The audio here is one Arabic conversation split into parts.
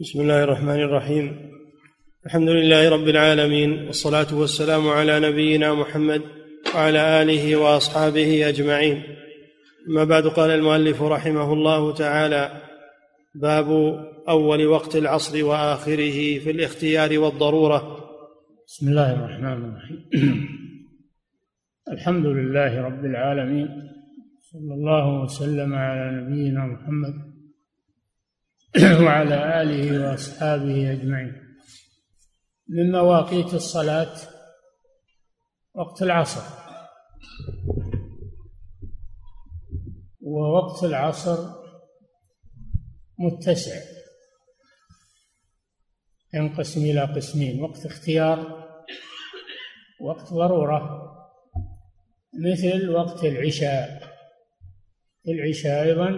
بسم الله الرحمن الرحيم. الحمد لله رب العالمين والصلاة والسلام على نبينا محمد وعلى آله وأصحابه أجمعين. أما بعد قال المؤلف رحمه الله تعالى باب أول وقت العصر وآخره في الاختيار والضرورة. بسم الله الرحمن الرحيم. الحمد لله رب العالمين صلى الله وسلم على نبينا محمد وعلى آله وأصحابه أجمعين. من مواقيت الصلاة وقت العصر. ووقت العصر متسع. ينقسم إلى قسمين. وقت اختيار وقت ضرورة مثل وقت العشاء. العشاء أيضا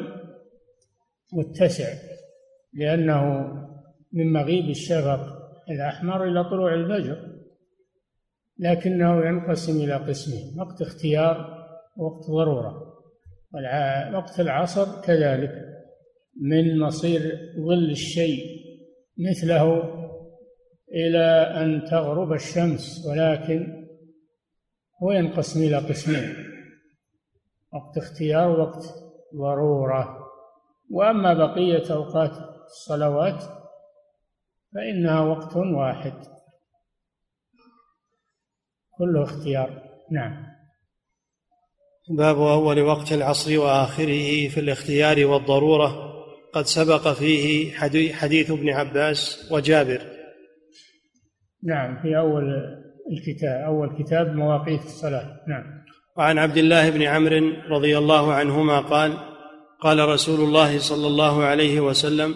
متسع. لأنه من مغيب الشفق الأحمر إلى طلوع الفجر لكنه ينقسم إلى قسمين وقت اختيار ووقت ضرورة وقت العصر كذلك من مصير ظل الشيء مثله إلى أن تغرب الشمس ولكن هو ينقسم إلى قسمين وقت اختيار ووقت ضرورة. وأما بقية أوقات الصلوات فإنها وقت واحد. كله اختيار. نعم. باب أول وقت العصر وآخره في الاختيار والضرورة. قد سبق فيه حديث ابن عباس وجابر. نعم في أول الكتاب أول كتاب مواقيت الصلاة. نعم. وعن عبد الله بن عمرو رضي الله عنهما قال قال رسول الله صلى الله عليه وسلم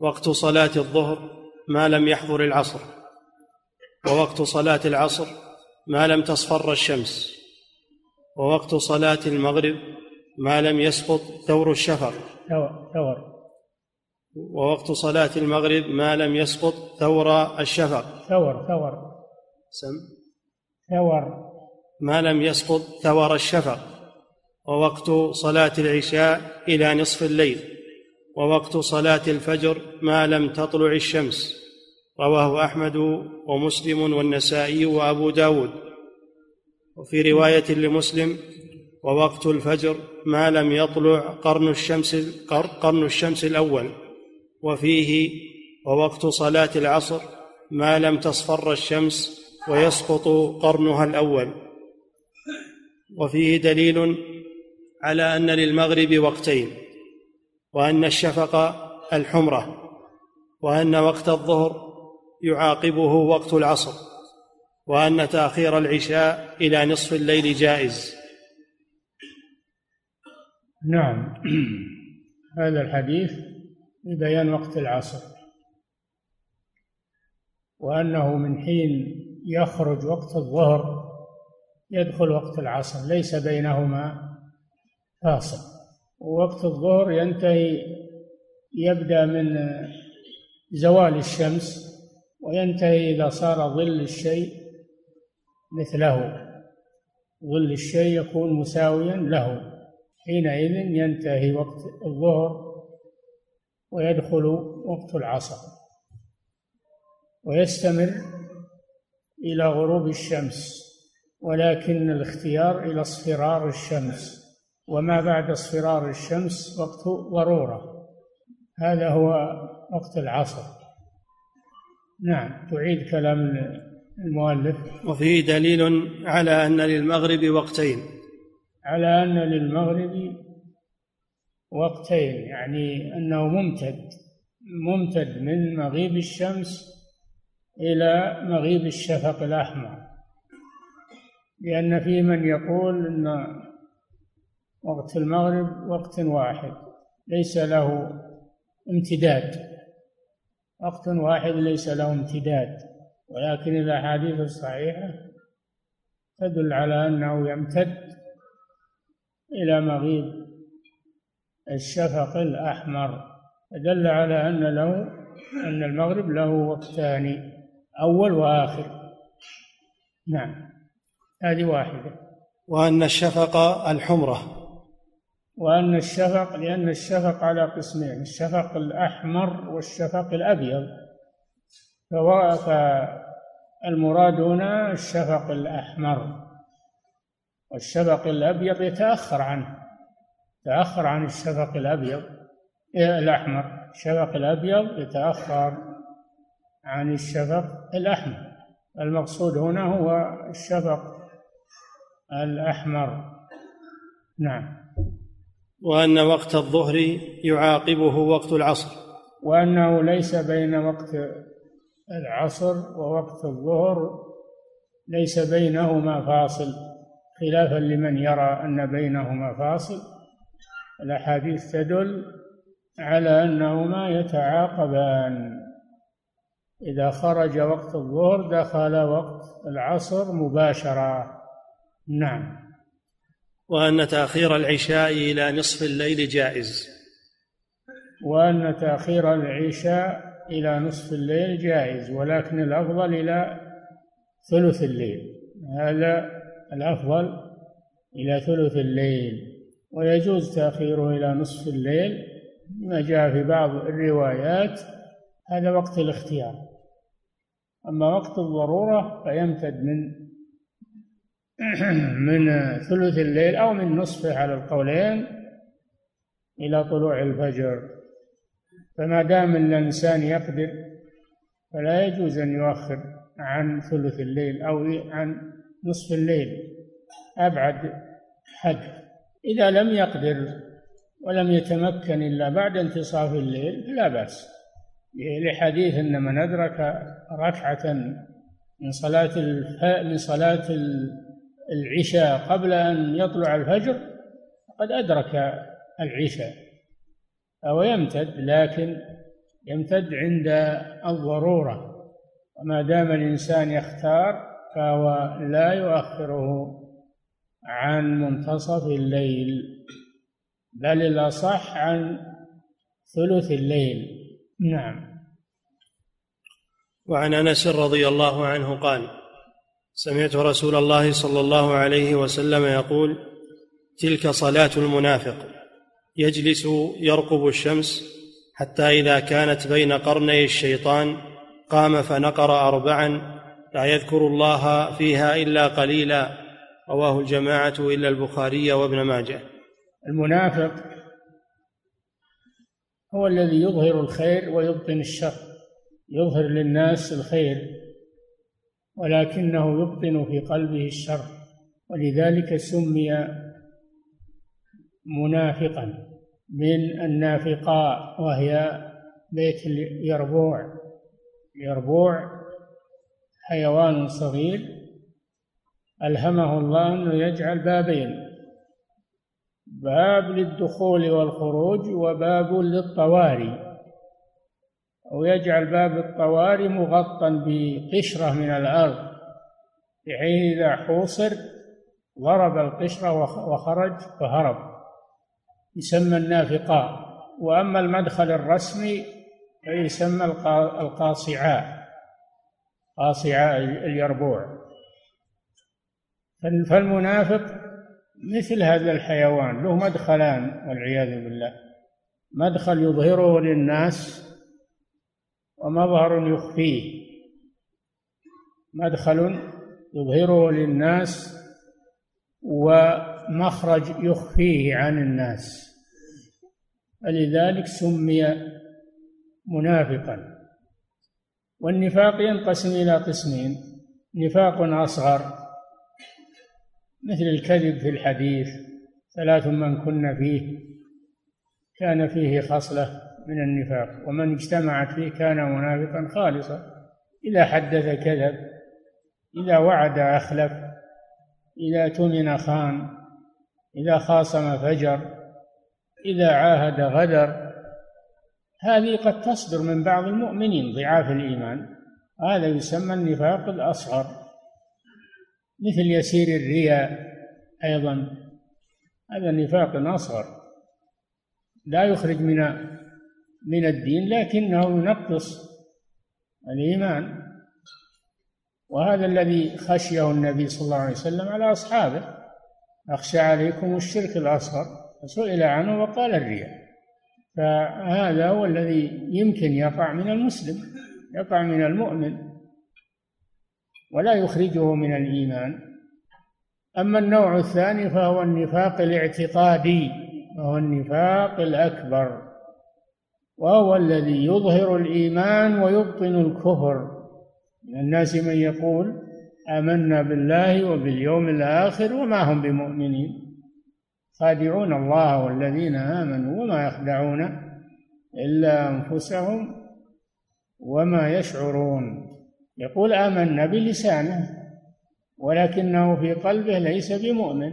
وقت صلاة الظهر ما لم يحضر العصر ووقت صلاة العصر ما لم تصفر الشمس ووقت صلاة المغرب ما لم يسقط ثور الشفق ثور ووقت صلاة المغرب ما لم يسقط ثور الشفق ثور ثور سم. ثور ما لم يسقط ثور الشفق ووقت صلاة العشاء إلى نصف الليل. ووقت صلاة الفجر ما لم تطلع الشمس. رواه أحمد ومسلم والنسائي وأبو داود. وفي رواية لمسلم ووقت الفجر ما لم يطلع قرن الشمس قرن الشمس الأول. وفيه ووقت صلاة العصر ما لم تصفر الشمس ويسقط قرنها الأول. وفيه دليل على أن للمغرب وقتين. وأن الشفق الحمرة وأن وقت الظهر يعاقبه وقت العصر وأن تأخير العشاء إلى نصف الليل جائز. نعم. هذا الحديث ببيان وقت العصر. وأنه من حين يخرج وقت الظهر يدخل وقت العصر ليس بينهما فاصل. ووقت الظهر ينتهي يبدأ من زوال الشمس وينتهي إذا صار ظل الشيء مثله. ظل الشيء يكون مساويا له. حينئذ ينتهي وقت الظهر ويدخل وقت العصر. ويستمر إلى غروب الشمس ولكن الاختيار إلى اصفرار الشمس. وما بعد اصفرار الشمس وقت ضروره هذا هو وقت العصر. نعم تعيد كلام المؤلف. وفيه دليل على أن للمغرب وقتين. على أن للمغرب وقتين يعني أنه ممتد ممتد من مغيب الشمس إلى مغيب الشفق الأحمر. لأن في من يقول إن وقت المغرب وقت واحد. ليس له امتداد. وقت واحد ليس له امتداد. ولكن الأحاديث الصحيحة تدل على أنه يمتد إلى مغيب الشفق الأحمر. دل على أن له أن المغرب له وقتان أول وآخر. نعم. هذه واحدة. وأن الشفق الحمرة. وأن الشفق لأن الشفق على قسمين الشفق الأحمر والشفق الأبيض. فالمراد هنا الشفق الأحمر. والشفق الأبيض يتأخر عنه. يتأخر عن الشفق الأبيض إيه، الأحمر. الشفق الأبيض يتأخر عن الشفق الأحمر. المقصود هنا هو الشفق الأحمر. نعم. وأن وقت الظهر يعاقبه وقت العصر. وأنه ليس بين وقت العصر ووقت الظهر ليس بينهما فاصل خلافا لمن يرى أن بينهما فاصل. الأحاديث تدل على أنهما يتعاقبان. إذا خرج وقت الظهر دخل وقت العصر مباشرة. نعم. وأن تأخير العشاء إلى نصف الليل جائز. وأن تأخير العشاء إلى نصف الليل جائز ولكن الأفضل إلى ثلث الليل. هذا الأفضل إلى ثلث الليل. ويجوز تأخيره إلى نصف الليل ما جاء في بعض الروايات هذا وقت الاختيار. أما وقت الضرورة فيمتد من من ثلث الليل أو من نصفه على القولين إلى طلوع الفجر. فما دام الإنسان يقدر فلا يجوز أن يؤخر عن ثلث الليل أو عن نصف الليل أبعد حد. إذا لم يقدر ولم يتمكن إلا بعد انتصاف الليل لا بأس. لحديث أن من أدرك ركعة من صلاة من صلاة العشاء قبل أن يطلع الفجر فقد أدرك العشاء أو يمتد لكن يمتد عند الضرورة. وما دام الإنسان يختار فهو لا يؤخره عن منتصف الليل بل الأصح عن ثلث الليل. نعم. وعن أنس رضي الله عنه قال سمعت رسول الله صلى الله عليه وسلم يقول تلك صلاة المنافق. يجلس يرقب الشمس حتى إذا كانت بين قرني الشيطان قام فنقر اربعا لا يذكر الله فيها إلا قليلا. رواه الجماعة إلا البخاري وابن ماجه. المنافق هو الذي يظهر الخير ويبطن الشر يظهر للناس الخير. ولكنه يبطن في قلبه الشر ولذلك سمي منافقا من النافقاء وهي بيت اليربوع. اليربوع حيوان صغير ألهمه الله أنه يجعل بابين باب للدخول والخروج وباب للطواري. أو يجعل باب الطواري مغطى بقشرة من الأرض بحيث إذا حوصر ضرب القشرة وخرج فهرب. يسمى النافقاء. وأما المدخل الرسمي فيسمى القاصعاء قاصعاء اليربوع. فالمنافق مثل هذا الحيوان له مدخلان والعياذ بالله. مدخل يظهره للناس ومظهر يخفيه. مدخل يظهره للناس ومخرج يخفيه عن الناس. فلذلك سمي منافقا. والنفاق ينقسم إلى قسمين نفاق أصغر مثل الكذب في الحديث ثلاث من كن فيه كان فيه خصلة. من النفاق. ومن اجتمعت فيه كان منافقا خالصا. إذا حدث كذب إذا وعد أخلف إذا تمن خان إذا خاصم فجر إذا عاهد غدر. هذه قد تصدر من بعض المؤمنين ضعاف الإيمان. هذا يسمى النفاق الأصغر. مثل يسير الرياء أيضا. هذا نفاق أصغر. لا يخرج من من الدين لكنه ينقص الإيمان. وهذا الذي خشيه النبي صلى الله عليه وسلم على أصحابه. أخشى عليكم الشرك الأصغر سئل عنه وقال الرياء. فهذا هو الذي يمكن يقع من المسلم يقع من المؤمن ولا يخرجه من الإيمان. أما النوع الثاني فهو النفاق الاعتقادي وهو النفاق الأكبر. وهو الذي يظهر الإيمان ويبطن الكفر. من الناس من يقول آمنا بالله وباليوم الآخر وما هم بمؤمنين. خادعون الله والذين آمنوا وما يخدعون إلا أنفسهم وما يشعرون. يقول آمنا بلسانه ولكنه في قلبه ليس بمؤمن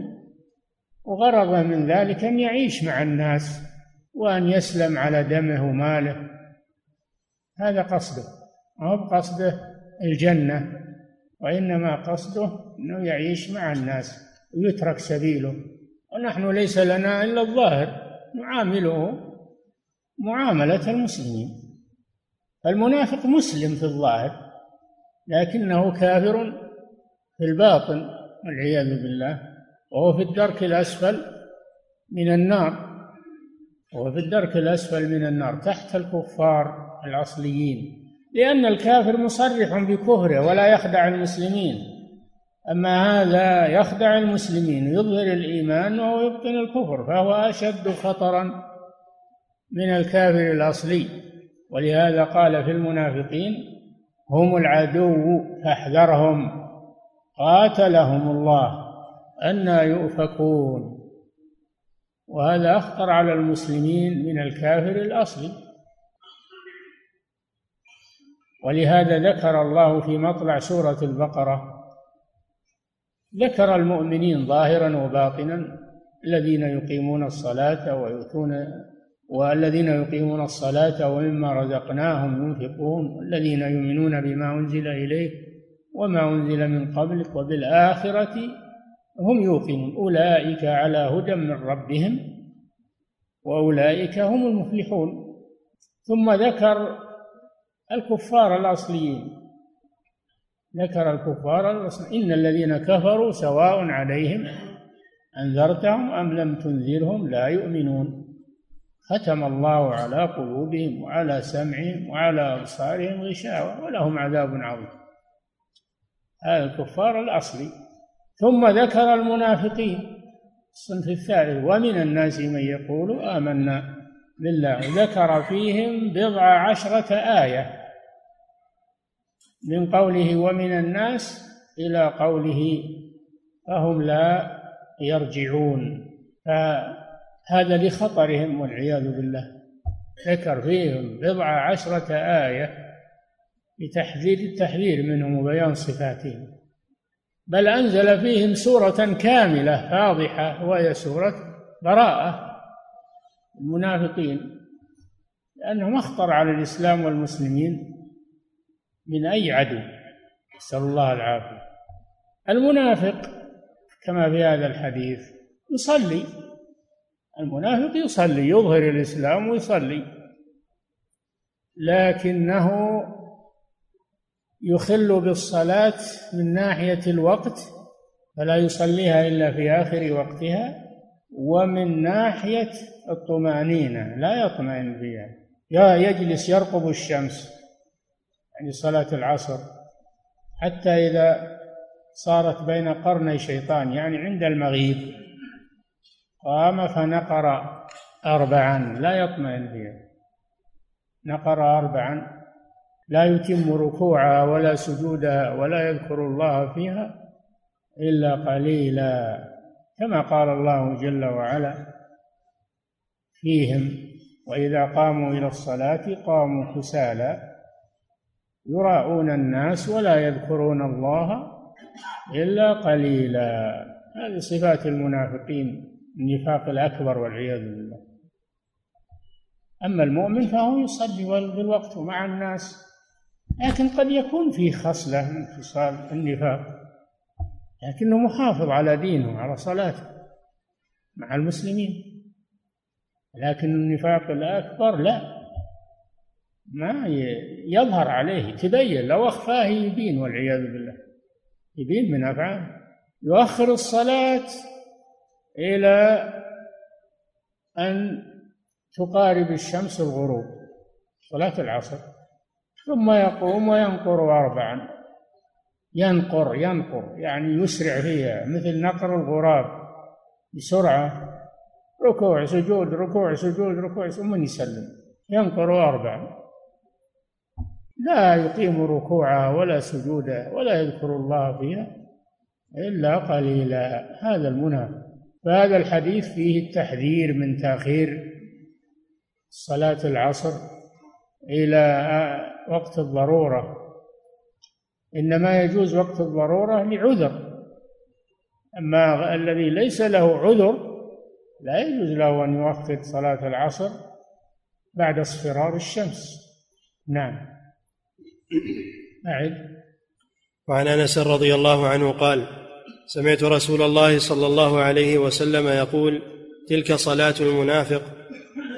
وغرضه من ذلك أن يعيش مع الناس. وأن يسلم على دمه وماله. هذا قصده. ما هو بقصده الجنة وإنما قصده أنه يعيش مع الناس ويترك سبيله. ونحن ليس لنا إلا الظاهر نعامله معاملة المسلمين. المنافق مسلم في الظاهر لكنه كافر في الباطن والعياذ بالله. وهو في الدرك الأسفل من النار. وهو في الدرك الأسفل من النار تحت الكفار الأصليين لأن الكافر مصرح بكفره ولا يخدع المسلمين. أما هذا يخدع المسلمين يظهر الإيمان وهو يبطن الكفر فهو أشد خطرا من الكافر الأصلي. ولهذا قال في المنافقين هم العدو فاحذرهم قاتلهم الله أنا يؤفكون. وهذا أخطر على المسلمين من الكافر الأصلي. ولهذا ذكر الله في مطلع سورة البقرة ذكر المؤمنين ظاهرا وباطنا الذين يقيمون الصلاة ويؤتون والذين يقيمون الصلاة ومما رزقناهم ينفقون والذين يؤمنون بما أنزل إليك وما أنزل من قبلك وبالآخرة هم يوقنون. أولئك على هدى من ربهم وأولئك هم المفلحون. ثم ذكر الكفار الأصليين. ذكر الكفار الأصليين. إن الذين كفروا سواء عليهم أنذرتهم أم لم تنذرهم لا يؤمنون. ختم الله على قلوبهم وعلى سمعهم وعلى أبصارهم غشاوة ولهم عذاب عظيم. هذا الكفار الأصلي. ثم ذكر المنافقين. الصنف الثالث ومن الناس من يقول آمنا بالله. ذكر فيهم بضع عشرة آية. من قوله ومن الناس إلى قوله فهم لا يرجعون. فهذا لخطرهم والعياذ بالله. ذكر فيهم بضع عشرة آية لتحذير التحذير منهم وبيان صفاتهم. بل أنزل فيهم سورة كاملة فاضحة وهي سورة براءة المنافقين لأنهم أخطر على الإسلام والمسلمين من أي عدو. نسأل الله العافية. المنافق كما في هذا الحديث يصلي. المنافق يصلي يظهر الإسلام ويصلي. لكنه يخل بالصلاة من ناحية الوقت فلا يصليها إلا في آخر وقتها ومن ناحية الطمأنينة لا يطمئن فيها. يا يجلس يرقب الشمس يعني صلاة العصر حتى إذا صارت بين قرني شيطان يعني عند المغيب قام فنقر أربعا لا يطمئن فيها. نقر أربعا لا يتم ركوعها ولا سجودها ولا يذكر الله فيها إلا قليلا كما قال الله جل وعلا فيهم وإذا قاموا إلى الصلاة قاموا كسالى يراءون الناس ولا يذكرون الله إلا قليلا. هذه صفات المنافقين النفاق الأكبر والعياذ بالله. أما المؤمن فهو يصلي بالوقت مع الناس لكن قد يكون فيه خصلة من خصال النفاق. لكنه محافظ على دينه وعلى صلاته مع المسلمين. لكن النفاق الأكبر لا. ما يظهر عليه تبين لو أخفاه يبين والعياذ بالله. يبين من أفعاله يؤخر الصلاة إلى أن تقارب الشمس الغروب صلاة العصر. ثم يقوم وينقر أربعا. ينقر ينقر يعني يسرع فيها مثل نقر الغراب بسرعة. ركوع سجود ركوع سجود ركوع ثم يسلم. ينقر أربعا. لا يقيم ركوعها ولا سجودها ولا يذكر الله فيها إلا قليلا. هذا المنافق فهذا الحديث فيه التحذير من تأخير صلاة العصر إلى وقت الضرورة. إنما يجوز وقت الضرورة لعذر. أما الذي ليس له عذر لا يجوز له أن يوقت صلاة العصر بعد اصفرار الشمس. نعم. أعد. وعن أنس رضي الله عنه قال سمعت رسول الله صلى الله عليه وسلم يقول تلك صلاة المنافق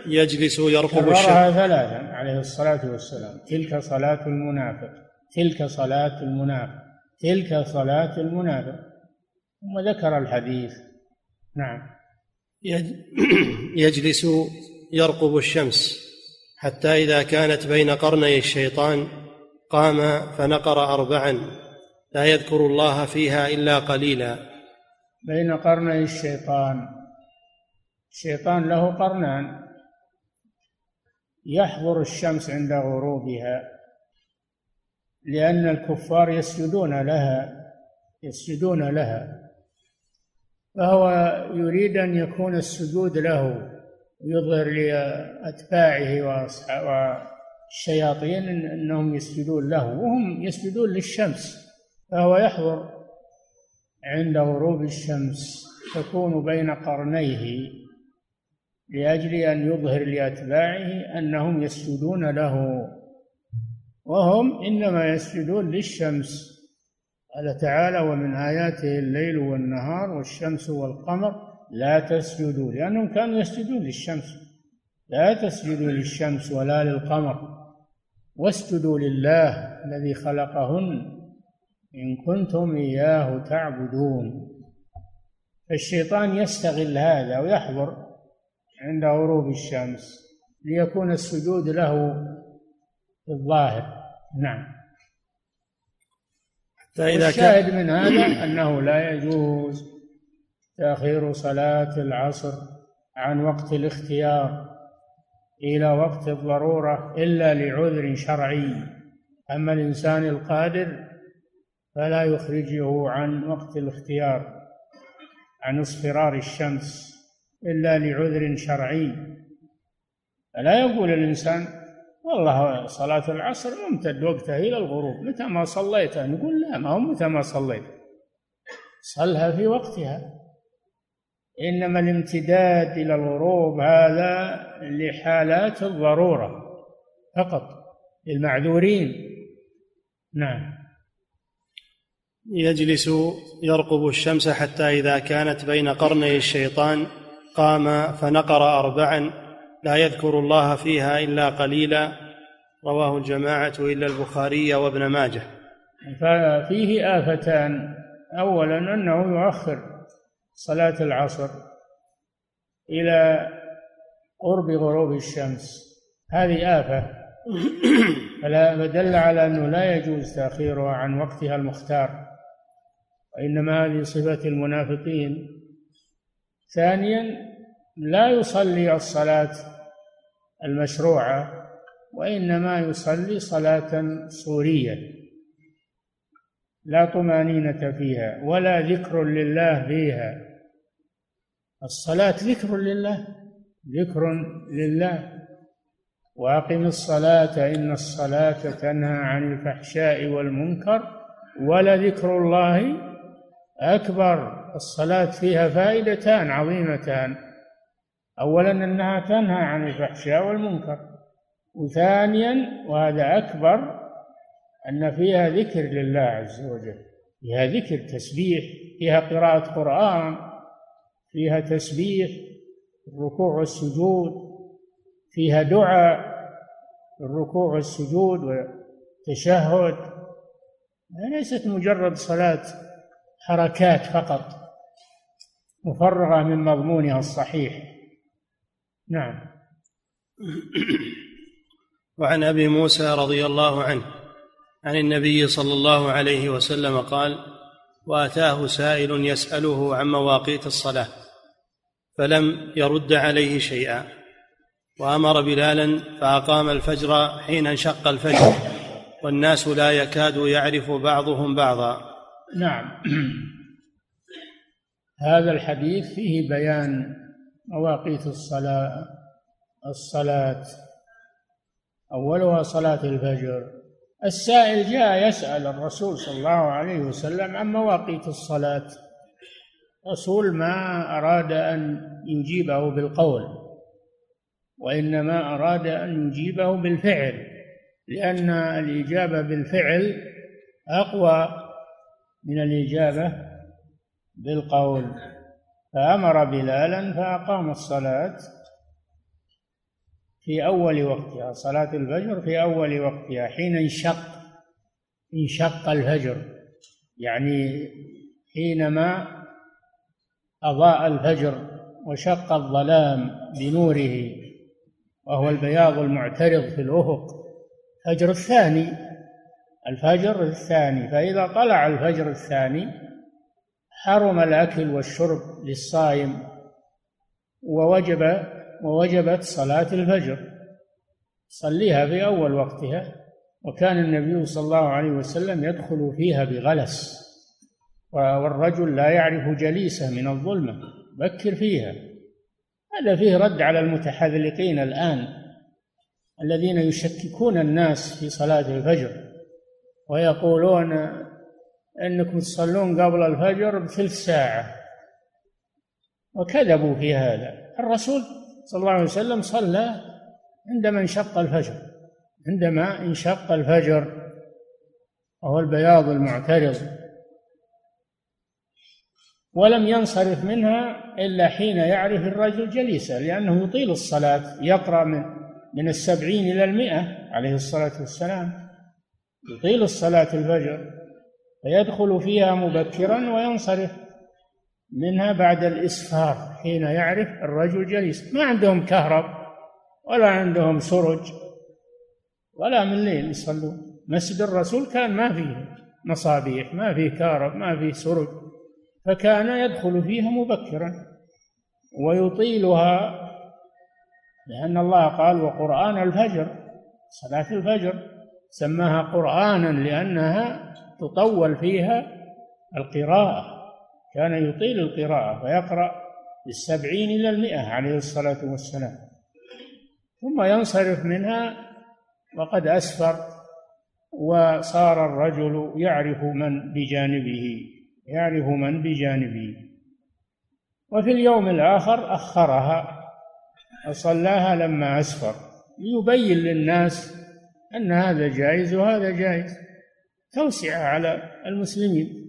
يجلس يرقب الشمس ثلاثا عليه الصلاة والسلام. تلك صلاة المنافق. تلك صلاة المنافق. تلك صلاة المنافق. ثم ذكر الحديث. نعم. يجلس يرقب الشمس. حتى إذا كانت بين قرني الشيطان قام فنقر أربعا. لا يذكر الله فيها إلا قليلا. بين قرني الشيطان. الشيطان له قرنان. يحضر الشمس عند غروبها لأن الكفار يسجدون لها يسجدون لها. فهو يريد أن يكون السجود له يظهر لأتباعه والشياطين أنهم يسجدون له وهم يسجدون للشمس. فهو يحضر عند غروب الشمس تكون بين قرنيه. لأجل أن يظهر لأتباعه أنهم يسجدون له وهم إنما يسجدون للشمس. قال تعالى ومن آياته الليل والنهار والشمس والقمر لا تسجدوا لأنهم كانوا يسجدون للشمس. لا تسجدوا للشمس ولا للقمر واسجدوا لله الذي خلقهن إن كنتم إياه تعبدون. الشيطان يستغل هذا ويحضر عند غروب الشمس ليكون السجود له في الظاهر. نعم. فإذا الشاهد من هذا أنه لا يجوز تأخير صلاة العصر عن وقت الاختيار إلى وقت الضرورة إلا لعذر شرعي. أما الإنسان القادر فلا يخرجه عن وقت الاختيار عن اصفرار الشمس. إلا لعذر شرعي. فلا يقول الإنسان والله صلاة العصر ممتد وقتها إلى الغروب متى ما صليتها نقول لا ما هو متى ما صليت. صلها في وقتها. إنما الامتداد إلى الغروب هذا لحالات الضرورة فقط للمعذورين. نعم. يجلس يرقب الشمس حتى إذا كانت بين قرني الشيطان قام فنقر أربعا لا يذكر الله فيها إلا قليلا. رواه الجماعة إلا البخاري وابن ماجه. ففيه آفتان. أولا أنه يؤخر صلاة العصر إلى قرب غروب الشمس. هذه آفة. فلا فدل على أنه لا يجوز تأخيرها عن وقتها المختار وإنما هذه صفة المنافقين. ثانيا لا يصلي الصلاة المشروعة وإنما يصلي صلاة صورية لا طمأنينة فيها ولا ذكر لله فيها الصلاة ذكر لله ذكر لله. وأقم الصلاة إن الصلاة تنهى عن الفحشاء والمنكر ولذكر الله أكبر. الصلاة فيها فائدتان عظيمتان. أولا أنها تنهى عن الفحشاء والمنكر وثانيا وهذا أكبر أن فيها ذكر لله عز وجل. فيها ذكر تسبيح. فيها قراءة قرآن. فيها تسبيح الركوع والسجود فيها دعاء الركوع والسجود والتشهد ليست مجرد صلاة حركات فقط. مفرغة من مضمونها الصحيح. نعم. وعن أبي موسى رضي الله عنه عن النبي صلى الله عليه وسلم قال وأتاه سائل يسأله عن مواقيت الصلاة فلم يرد عليه شيئا وأمر بلالا فأقام الفجر حين انشق الفجر والناس لا يكاد يعرف بعضهم بعضا. نعم. هذا الحديث فيه بيان مواقيت الصلاة الصلاة. أولها صلاة الفجر. السائل جاء يسأل الرسول صلى الله عليه وسلم عن مواقيت الصلاة. رسول ما أراد أن يجيبه بالقول وإنما أراد أن يجيبه بالفعل لأن الإجابة بالفعل أقوى من الإجابة بالقول. فأمر بلالا فأقام الصلاة في أول وقتها صلاة الفجر في أول وقتها حين انشق انشق الفجر. يعني حينما أضاء الفجر وشق الظلام بنوره وهو البياض المعترض في الأفق الفجر الثاني الفجر الثاني. فإذا طلع الفجر الثاني حرم الأكل والشرب للصائم ووجب ووجبت صلاة الفجر. صليها في أول وقتها وكان النبي صلى الله عليه وسلم يدخل فيها بغلس والرجل لا يعرف جليسه من الظلمة بكر فيها. هذا فيه رد على المتحذلقين الآن الذين يشككون الناس في صلاة الفجر ويقولون أنكم تصلون قبل الفجر بثلث ساعة. وكذبوا في هذا. الرسول صلى الله عليه وسلم صلى عندما انشق الفجر عندما انشق الفجر وهو البياض المعترض. ولم ينصرف منها إلا حين يعرف الرجل جليسه لأنه يطيل الصلاة يقرأ من من السبعين إلى المئة عليه الصلاة والسلام. يطيل الصلاة الفجر. فيدخل فيها مبكرا وينصرف منها بعد الإسفار حين يعرف الرجل جليس. ما عندهم كهرب ولا عندهم سرج ولا من ليل يصلون. مسجد الرسول كان ما فيه مصابيح ما فيه كهرب ما فيه سرج فكان يدخل فيها مبكرا ويطيلها لأن الله قال وقرآن الفجر صلاة الفجر سماها قرآنا لأنها تطول فيها القراءة. كان يطيل القراءة فيقرأ بالسبعين إلى المئة عليه الصلاة والسلام. ثم ينصرف منها وقد أسفر وصار الرجل يعرف من بجانبه يعرف من بجانبه وفي اليوم الآخر أخرها وصلاها لما أسفر ليبين للناس أن هذا جائز وهذا جائز. توسعة على المسلمين.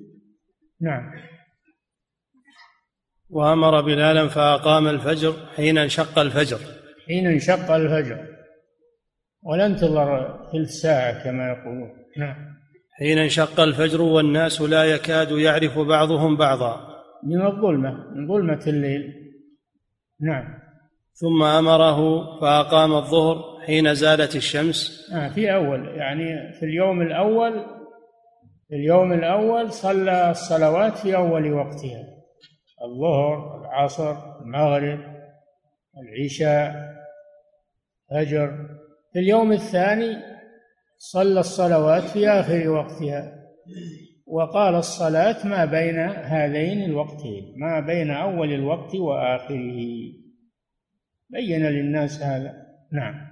نعم. وأمر بلالا فأقام الفجر حين انشق الفجر. حين انشق الفجر. ولا انتظر ثلث ساعة كما يقولون. نعم. حين انشق الفجر والناس لا يكاد يعرف بعضهم بعضا. من الظلمة من ظلمة الليل. نعم. ثم أمره فأقام الظهر حين زالت الشمس. آه في أول يعني في اليوم الأول في اليوم الأول صلى الصلوات في أول وقتها. الظهر العصر المغرب العشاء فجر في اليوم الثاني صلى الصلوات في آخر وقتها. وقال الصلاة ما بين هذين الوقتين ما بين أول الوقت وآخره. بين للناس هذا. نعم.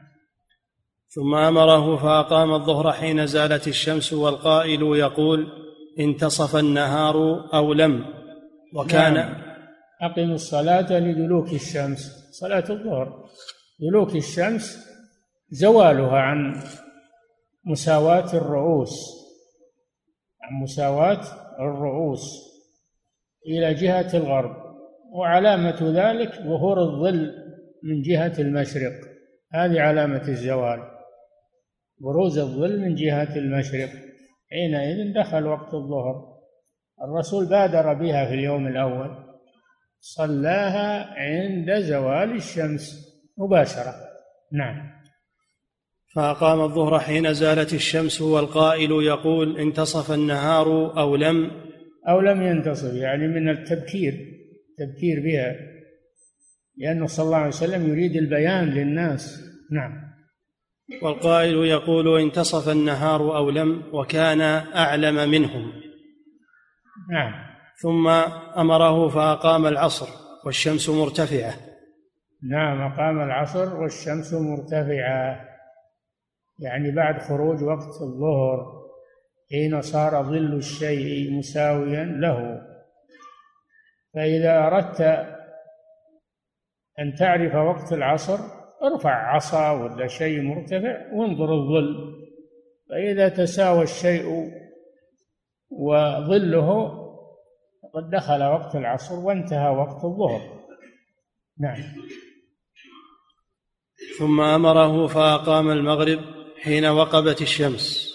ثم أمره فأقام الظهر حين زالت الشمس والقائل يقول انتصف النهار أو لم. وكان نعم. أقم الصلاة لدلوك الشمس. صلاة الظهر. دلوك الشمس زوالها عن مساواة الرؤوس. عن مساواة الرؤوس إلى جهة الغرب. وعلامة ذلك ظهور الظل من جهة المشرق. هذه علامة الزوال. بروز الظل من جهة المشرق. حينئذ دخل وقت الظهر. الرسول بادر بها في اليوم الأول. صلاها عند زوال الشمس مباشرة. نعم. فأقام الظهر حين زالت الشمس والقائل يقول انتصف النهار أو لم؟ أو لم ينتصف يعني من التبكير. تبكير بها. لأنه صلى الله عليه وسلم يريد البيان للناس. نعم. والقائل يقول انتصف النهار أو لم وكان أعلم منهم. نعم. ثم أمره فأقام العصر والشمس مرتفعة. نعم أقام العصر والشمس مرتفعة. يعني بعد خروج وقت الظهر حين صار ظل الشيء مساويا له. فإذا أردت أن تعرف وقت العصر ارفع عصا ولا شيء مرتفع وانظر الظل. فإذا تساوى الشيء وظله قد دخل وقت العصر وانتهى وقت الظهر. نعم. ثم أمره فأقام المغرب حين وقبت الشمس.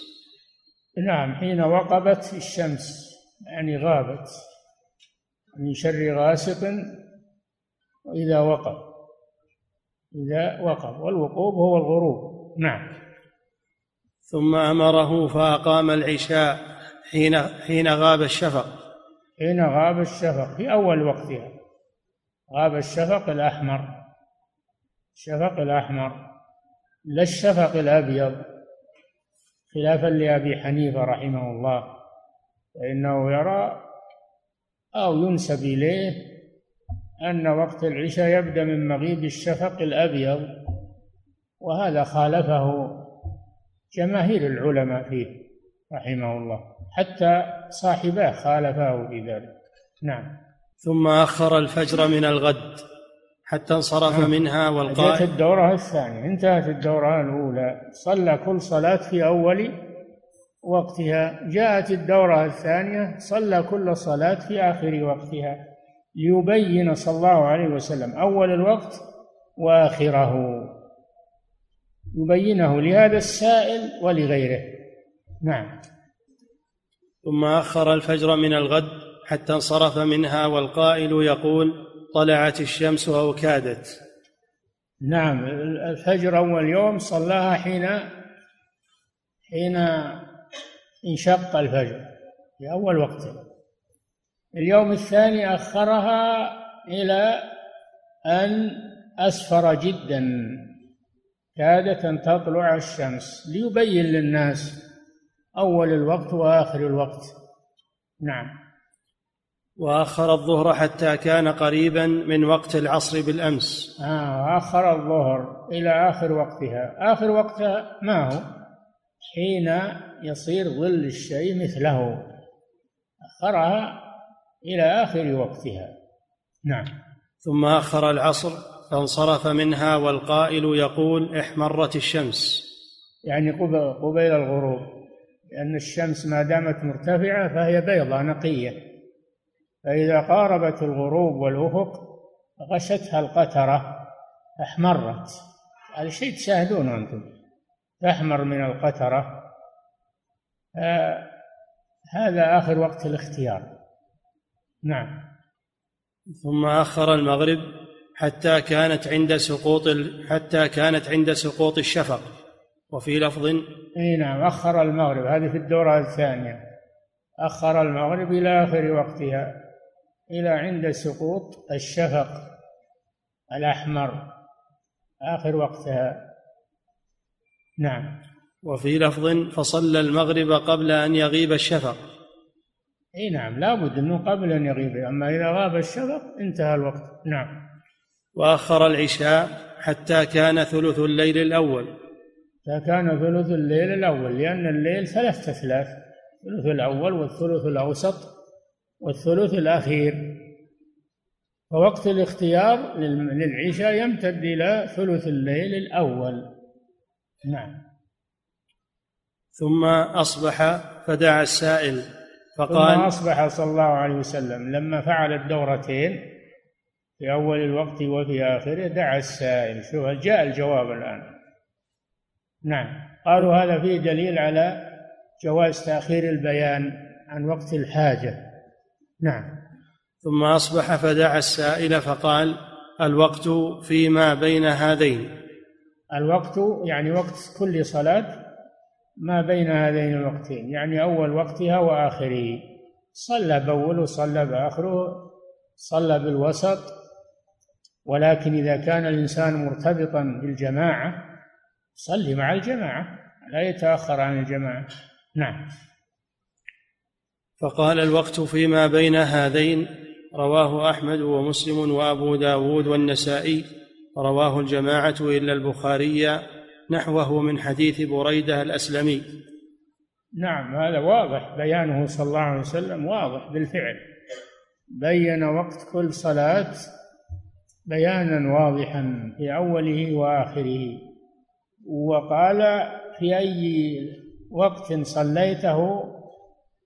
نعم حين وقبت الشمس يعني غابت من شر غاسق إذا وقب. إذا وقب والوقوب هو الغروب. نعم. ثم أمره فأقام العشاء حين حين غاب الشفق. حين غاب الشفق في أول وقتها. غاب الشفق الأحمر. الشفق الأحمر. لا الشفق الأبيض. خلافا لأبي حنيفة رحمه الله. فإنه يرى أو ينسب إليه أن وقت العشاء يبدأ من مغيب الشفق الأبيض وهذا خالفه جماهير العلماء فيه رحمه الله حتى صاحباه خالفاه في ذلك. نعم. ثم أخر الفجر من الغد حتى انصرف نعم. منها والقائل جاءت الدورة الثانية انتهت الدورة الأولى صلى كل صلاة في أول وقتها جاءت الدورة الثانية صلى كل صلاة في آخر وقتها. ليبين صلى الله عليه وسلم أول الوقت وآخره. يبينه لهذا السائل ولغيره. نعم. ثم أخر الفجر من الغد حتى انصرف منها والقائل يقول طلعت الشمس أو كادت. نعم. الفجر أول يوم صلاها حين حين انشق الفجر في أول وقته اليوم الثاني أخرها إلى أن أسفر جدا كادت أن تطلع الشمس ليبين للناس أول الوقت وآخر الوقت. نعم. وأخر الظهر حتى كان قريبا من وقت العصر بالأمس. آه أخر الظهر إلى آخر وقتها. آخر وقتها ما هو؟ حين يصير ظل الشيء مثله. أخرها إلى آخر وقتها. نعم. ثم أخر العصر فانصرف منها والقائل يقول احمرت الشمس. يعني قبيل الغروب لأن الشمس ما دامت مرتفعة فهي بيضة نقية. فإذا قاربت الغروب والأفق غشتها القترة أحمرت. هذا شيء تشاهدونه أنتم. تحمر من القترة آه هذا آخر وقت الاختيار. نعم. ثم أخر المغرب حتى كانت عند سقوط حتى كانت عند سقوط الشفق. وفي لفظ إي نعم أخر المغرب. هذه في الدورة الثانية. أخر المغرب إلى آخر وقتها إلى عند سقوط الشفق الأحمر. آخر وقتها. نعم. وفي لفظ فصلى المغرب قبل أن يغيب الشفق. إي نعم لابد إنه قبل أن يغيب أما إذا غاب الشفق انتهى الوقت. نعم. وآخر العشاء حتى كان ثلث الليل الأول. حتى كان ثلث الليل الأول لأن الليل ثلاث اثلاث الثلث الأول والثلث الأوسط والثلث الأخير. فوقت الاختيار للعشاء يمتد إلى ثلث الليل الأول. نعم. ثم أصبح فدعا السائل فقال ثم أصبح صلى الله عليه وسلم لما فعل الدورتين في أول الوقت وفي آخره دعا السائل. شوف جاء الجواب الآن. نعم. قالوا هذا فيه دليل على جواز تأخير البيان عن وقت الحاجة. نعم. ثم أصبح فدعا السائل فقال الوقت فيما بين هذين. الوقت يعني وقت كل صلاة ما بين هذين الوقتين يعني أول وقتها وآخره. صلى بأوله صلى بآخره صلى بالوسط. ولكن إذا كان الإنسان مرتبطا بالجماعة صلي مع الجماعة لا يتأخر عن الجماعة. نعم. فقال الوقت فيما بين هذين رواه أحمد ومسلم وأبو داود والنسائي رواه الجماعة إلا البخاري. نحوه من حديث بريدة الأسلمي. نعم هذا واضح بيانه صلى الله عليه وسلم واضح بالفعل. بين وقت كل صلاة بيانا واضحا في أوله وآخره وقال في أي وقت صليته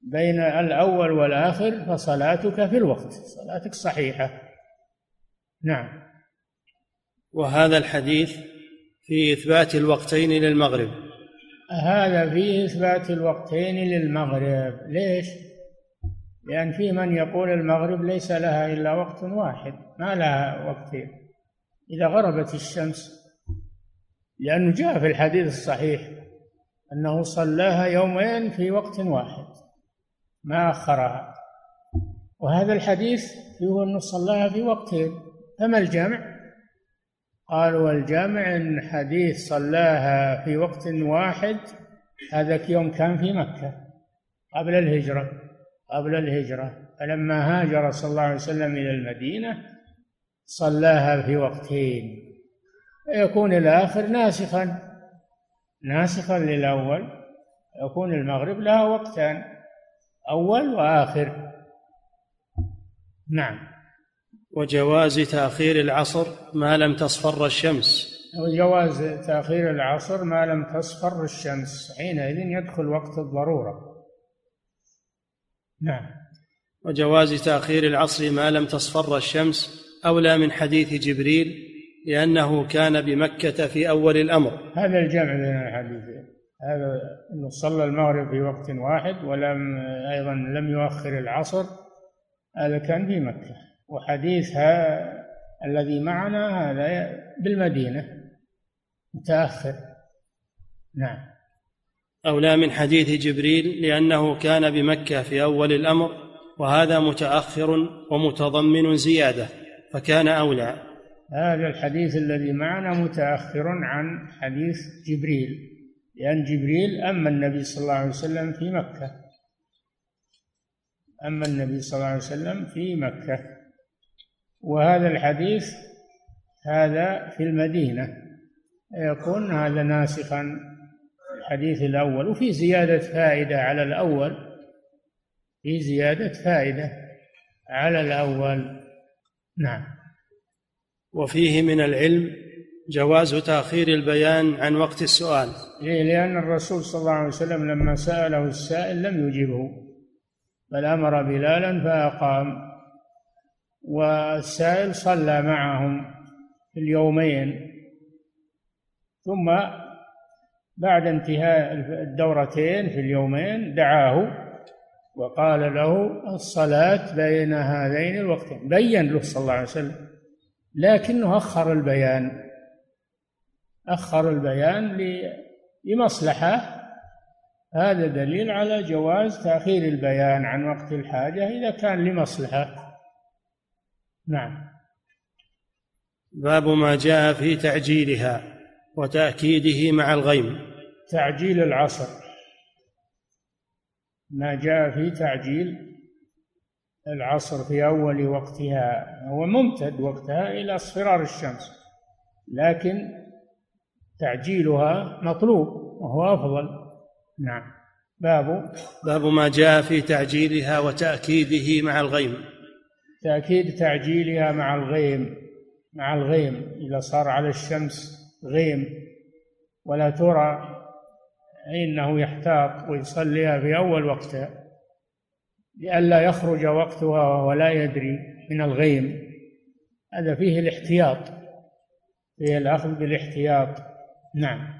بين الأول والآخر فصلاتك في الوقت صلاتك صحيحة. نعم. وهذا الحديث في إثبات الوقتين للمغرب هذا فيه إثبات الوقتين للمغرب ليش؟ لأن في من يقول المغرب ليس لها إلا وقت واحد ما لها وقتين إذا غربت الشمس لأنه جاء في الحديث الصحيح أنه صلاها يومين في وقت واحد ما أخرها وهذا الحديث فيه أنه صلاها في وقتين فما الجمع؟ قالوا الجمع أن حديث صلاها في وقت واحد هذاك يوم كان في مكة قبل الهجرة قبل الهجرة. فلما هاجر صلى الله عليه وسلم إلى المدينة صلاها في وقتين. يكون الآخر ناسخا ناسخا للأول. يكون المغرب لها وقتان أول وآخر. نعم. وجواز تأخير العصر ما لم تصفر الشمس. وجواز تأخير العصر ما لم تصفر الشمس. حينئذ يدخل وقت الضرورة. نعم. وجواز تأخير العصر ما لم تصفر الشمس أولى من حديث جبريل لأنه كان بمكة في أول الأمر. هذا الجمع بين الحديثين هذا أنه صلى المغرب في وقت واحد ولم أيضا لم يؤخر العصر. هذا كان في مكة وحديثها الذي معنا هذا بالمدينة. متأخر. نعم. أولى من حديث جبريل لأنه كان بمكة في أول الأمر وهذا متأخر ومتضمن زيادة فكان أولى. هذا الحديث الذي معنا متأخر عن حديث جبريل لأن جبريل أما النبي صلى الله عليه وسلم في مكة. أما النبي صلى الله عليه وسلم في مكة. وهذا الحديث هذا في المدينة. يكون هذا ناسخا الحديث الأول وفي زيادة فائدة على الأول. في زيادة فائدة على الأول. نعم. وفيه من العلم جواز تأخير البيان عن وقت السؤال. ليه؟ لأن الرسول صلى الله عليه وسلم لما سأله السائل لم يجبه بل أمر بلالا فأقام. والسائل صلى معهم في اليومين. ثم بعد انتهاء الدورتين في اليومين دعاه وقال له الصلاة بين هذين الوقتين. بين له صلى الله عليه وسلم لكنه أخر البيان أخر البيان لمصلحة. هذا دليل على جواز تأخير البيان عن وقت الحاجة إذا كان لمصلحة. نعم. باب ما جاء في تعجيلها وتأكيده مع الغيم. تعجيل العصر. ما جاء في تعجيل العصر في أول وقتها هو ممتد وقتها إلى اصفرار الشمس لكن تعجيلها مطلوب وهو أفضل. نعم. باب باب ما جاء في تعجيلها وتأكيده مع الغيم. تأكيد تعجيلها مع الغيم مع الغيم. إذا صار على الشمس غيم. ولا ترى فإنه يحتاط ويصليها في أول وقتها لئلا يخرج وقتها وهو لا يدري من الغيم. هذا فيه الاحتياط فيه الأخذ بالاحتياط. نعم.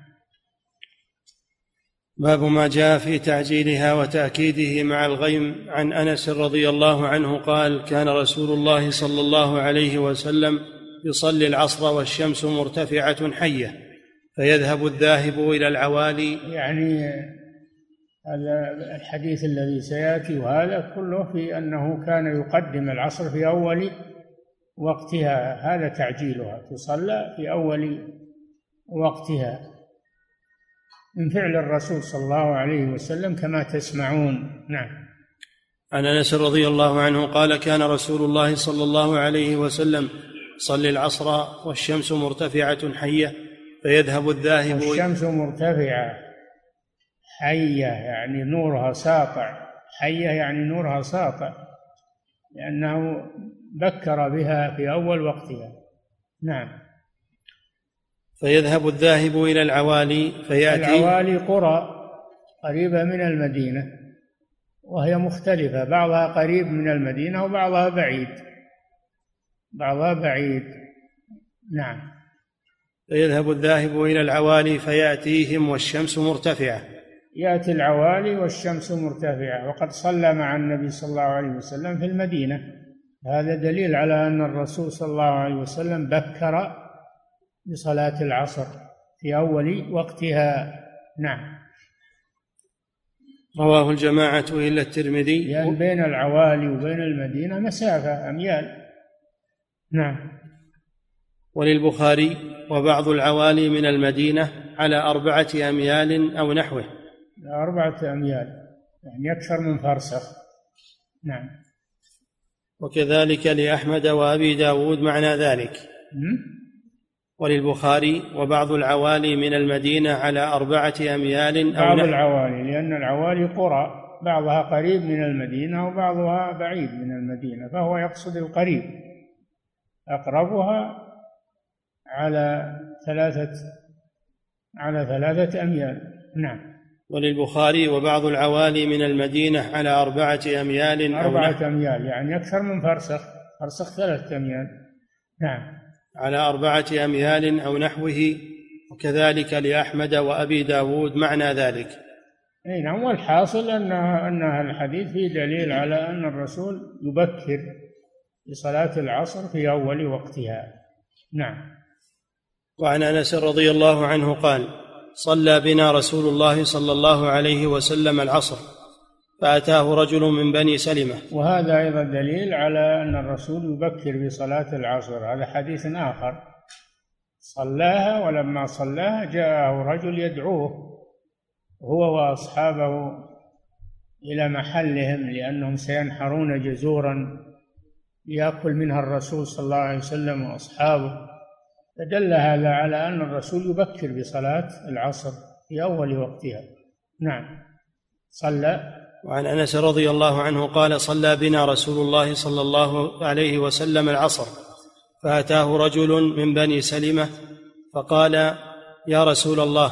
باب ما جاء في تعجيلها وتأكيده مع الغيم عن أنس رضي الله عنه قال كان رسول الله صلى الله عليه وسلم يصلي العصر والشمس مرتفعة حية فيذهب الذاهب إلى العوالي. يعني هذا الحديث الذي سيأتي وهذا كله في أنه كان يقدم العصر في أول وقتها. هذا تعجيلها تصلى في أول وقتها. من فعل الرسول صلى الله عليه وسلم كما تسمعون. نعم. عن أنس رضي الله عنه قال كان رسول الله صلى الله عليه وسلم صلي العصر والشمس مرتفعة حية فيذهب الذاهب الشمس مرتفعة حية يعني نورها ساطع. حية يعني نورها ساطع لأنه بكر بها في أول وقتها. نعم. فيذهب الذاهب إلى العوالي فيأتي. العوالي قرى قريبة من المدينة وهي مختلفة. بعضها قريب من المدينة وبعضها بعيد. بعضها بعيد. نعم. فيذهب الذاهب إلى العوالي فيأتيهم والشمس مرتفعة. يأتي العوالي والشمس مرتفعة. وقد صلى مع النبي صلى الله عليه وسلم في المدينة. هذا دليل على أن الرسول صلى الله عليه وسلم بكر بصلاة العصر في أول وقتها. نعم. رواه الجماعة إلا الترمذي. لأن يعني بين العوالي وبين المدينة مسافة أميال. نعم. وللبخاري وبعض العوالي من المدينة على أربعة أميال أو نحوه. أربعة أميال يعني أكثر من فرسخ نعم. وكذلك لأحمد وأبي داود معنى ذلك. وللبخاري وبعض العوالي من المدينة على أربعة أميال أو بعض العوالي لأن العوالي قرى بعضها قريب من المدينة وبعضها بعيد من المدينة فهو يقصد القريب. أقربها على ثلاثة على ثلاثة أميال. نعم. وللبخاري وبعض العوالي من المدينة على أربعة أميال أربعة أميال يعني أكثر من فرسخ فرسخ ثلاثة أميال. نعم. على أربعة أميال أو نحوه وكذلك لأحمد وأبي داود معنى ذلك. أي نعم والحاصل أن أن الحديث فيه دليل على أن الرسول يبكر لصلاة العصر في أول وقتها. نعم. وعن أنس رضي الله عنه قال صلى بنا رسول الله صلى الله عليه وسلم العصر. فأتاه رجل من بني سلمة. وهذا أيضا دليل على أن الرسول يبكر بصلاة العصر. هذا حديث آخر. صلاها ولما صلاها جاءه رجل يدعوه هو وأصحابه إلى محلهم لأنهم سينحرون جزورا يأكل منها الرسول صلى الله عليه وسلم وأصحابه. فدل هذا على أن الرسول يبكر بصلاة العصر في أول وقتها. نعم. صلى. وعن أنس رضي الله عنه قال صلى بنا رسول الله صلى الله عليه وسلم العصر فأتاه رجل من بني سلمة فقال يا رسول الله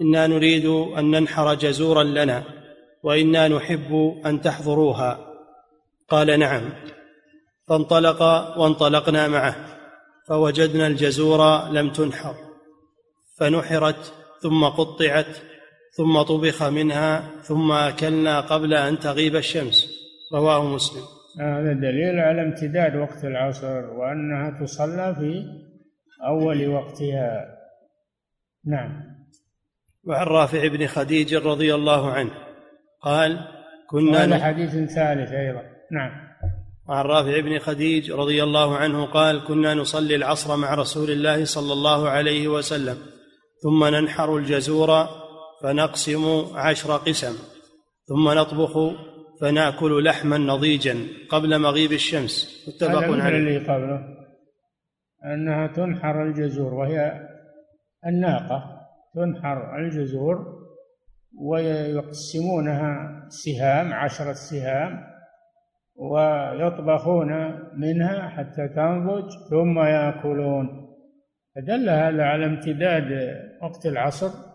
إنا نريد أن ننحر جزورا لنا وإنا نحب أن تحضروها. قال نعم. فانطلق وانطلقنا معه فوجدنا الجزور لم تنحر فنحرت ثم قطعت ثم طبخ منها ثم أكلنا قبل أن تغيب الشمس. رواه مسلم. هذا دليل على امتداد وقت العصر وأنها تصلى في أول وقتها. نعم. وعن رافع بن خديج رضي الله عنه قال كنا هذا حديث ثالث أيضا. نعم. وعن رافع بن خديج رضي الله عنه قال كنا نصلي العصر مع رسول الله صلى الله عليه وسلم ثم ننحر الجزور فنقسم عشر قسم ثم نطبخ فنأكل لحما نضيجا قبل مغيب الشمس. متفق عليه. اللي قبله. أنها تنحر الجزور وهي الناقة تنحر الجزور ويقسمونها سهام عشرة سهام ويطبخون منها حتى تنضج ثم يأكلون. فدل هذا على امتداد وقت العصر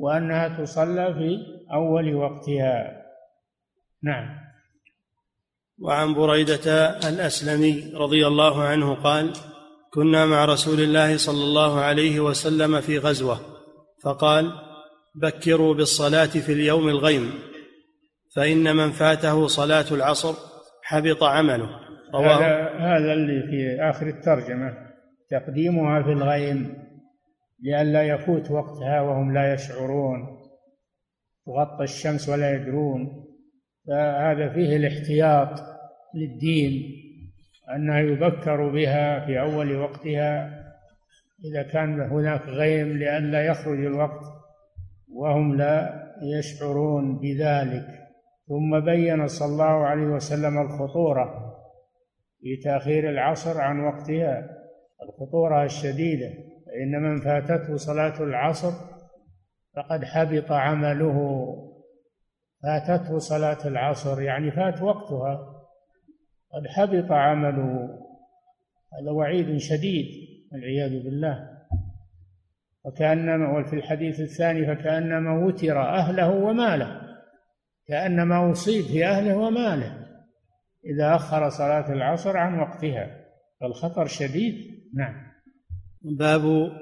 وأنها تصلى في أول وقتها. نعم. وعن بريدة الأسلمي رضي الله عنه قال كنا مع رسول الله صلى الله عليه وسلم في غزوة فقال بكروا بالصلاة في اليوم الغيم فإن من فاته صلاة العصر حبط عمله. رواه هذا هذا اللي في آخر الترجمة تقديمها في الغيم. لئلا يفوت وقتها وهم لا يشعرون تغطى الشمس ولا يدرون. فهذا فيه الاحتياط للدين أنه يبكر بها في أول وقتها إذا كان هناك غيم لئلا يخرج الوقت وهم لا يشعرون بذلك. ثم بين صلى الله عليه وسلم الخطورة في تأخير العصر عن وقتها الخطورة الشديدة. فإن من فاتته صلاة العصر فقد حبط عمله. فاتته صلاة العصر يعني فات وقتها قد حبط عمله. هذا وعيد شديد والعياذ بالله. وكأنما وفي الحديث الثاني فكأنما وتر أهله وماله كأنما أصيب في أهله وماله إذا أخر صلاة العصر عن وقتها. فالخطر شديد. نعم. باب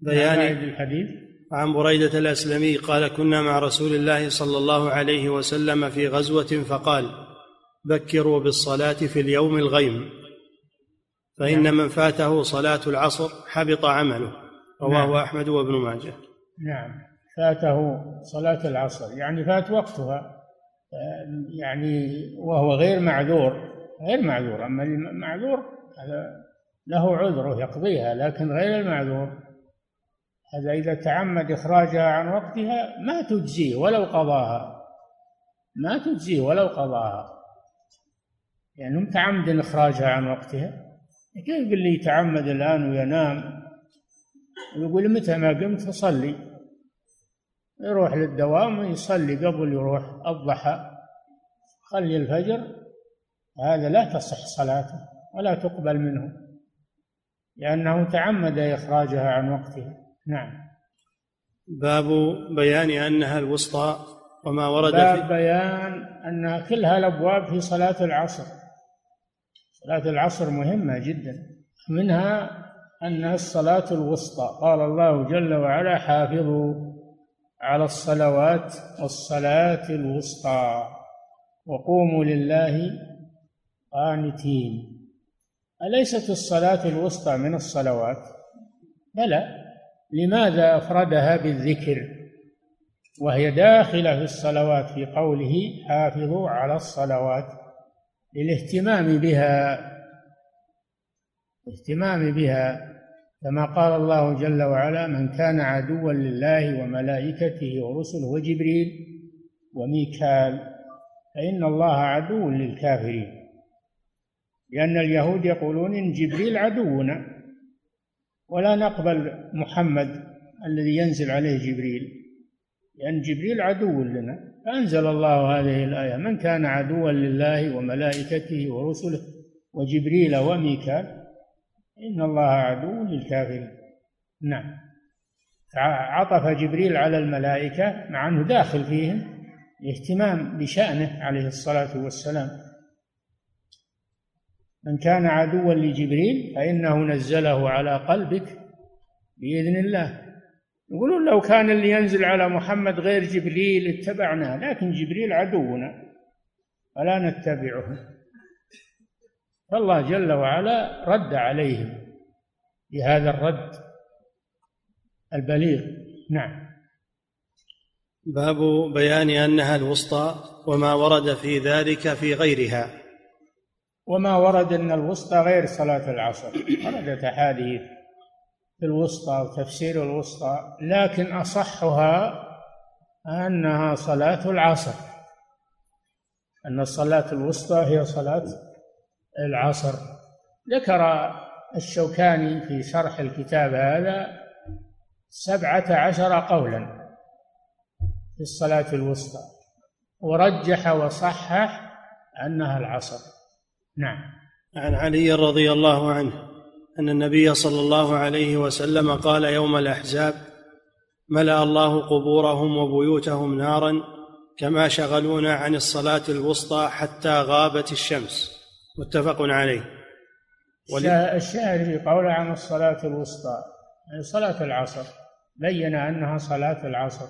بيان الحديث عن بريدة الأسلمي قال كنا مع رسول الله صلى الله عليه وسلم في غزوة فقال بكروا بالصلاة في اليوم الغيم فإن نعم. من فاته صلاة العصر حبط عمله رواه نعم. أحمد وابن ماجه نعم فاته صلاة العصر يعني فات وقتها يعني وهو غير معذور غير معذور أما المعذور هذا له عذره يقضيها لكن غير المعذور. هذا إذا تعمد إخراجها عن وقتها ما تجزيه ولو قضاها. ما تجزيه ولو قضاها. يعني متعمد إخراجها عن وقتها. كيف اللي يتعمد الآن وينام. ويقول متى ما قمت أصلي يروح للدوام ويصلي قبل يروح الضحى. خلي الفجر. هذا لا تصح صلاته ولا تقبل منه. لأنه تعمد إخراجها عن وقتها. نعم. باب بيان أنها الوسطى وما ورد باب في بيان أنها كلها الأبواب في صلاة العصر. صلاة العصر مهمة جدا. منها أنها الصلاة الوسطى. قال الله جل وعلا حافظوا على الصلوات والصلاة الوسطى وقوموا لله قانتين. أليست الصلاة الوسطى من الصلوات؟ بلى. لماذا أفردها بالذكر؟ وهي داخلة في الصلوات في قوله حافظوا على الصلوات للاهتمام بها الاهتمام بها. كما قال الله جل وعلا من كان عدوا لله وملائكته ورسله وجبريل وميكال فإن الله عدو للكافرين. لأن اليهود يقولون إن جبريل عدونا ولا نقبل محمد الذي ينزل عليه جبريل لأن جبريل عدو لنا. فأنزل الله هذه الآية من كان عدوا لله وملائكته ورسله وجبريل وميكال إن الله عدو للكافرين. نعم. عطف جبريل على الملائكة مع أنه داخل فيهم الاهتمام بشأنه عليه الصلاة والسلام. من كان عدوا لجبريل فإنه نزله على قلبك بإذن الله. يقولون لو كان اللي ينزل على محمد غير جبريل اتبعناه لكن جبريل عدونا فلا نتبعه. فالله جل وعلا رد عليهم بهذا الرد البليغ. نعم. باب بيان أنها الوسطى وما ورد في ذلك في غيرها. وما ورد إن الوسطى غير صلاة العصر. وردت احاديث في الوسطى وتفسير الوسطى لكن أصحها أنها صلاة العصر. أن الصلاه الوسطى هي صلاة العصر. ذكر الشوكاني في شرح الكتاب هذا سبعة عشر قولا في الصلاة الوسطى. ورجح وصحح أنها العصر. نعم. عن علي رضي الله عنه أن النبي صلى الله عليه وسلم قال يوم الأحزاب ملأ الله قبورهم وبيوتهم نارا كما شغلونا عن الصلاة الوسطى حتى غابت الشمس. متفق عليه. الشاهد في قوله عن الصلاة الوسطى يعني صلاة العصر بين أنها صلاة العصر.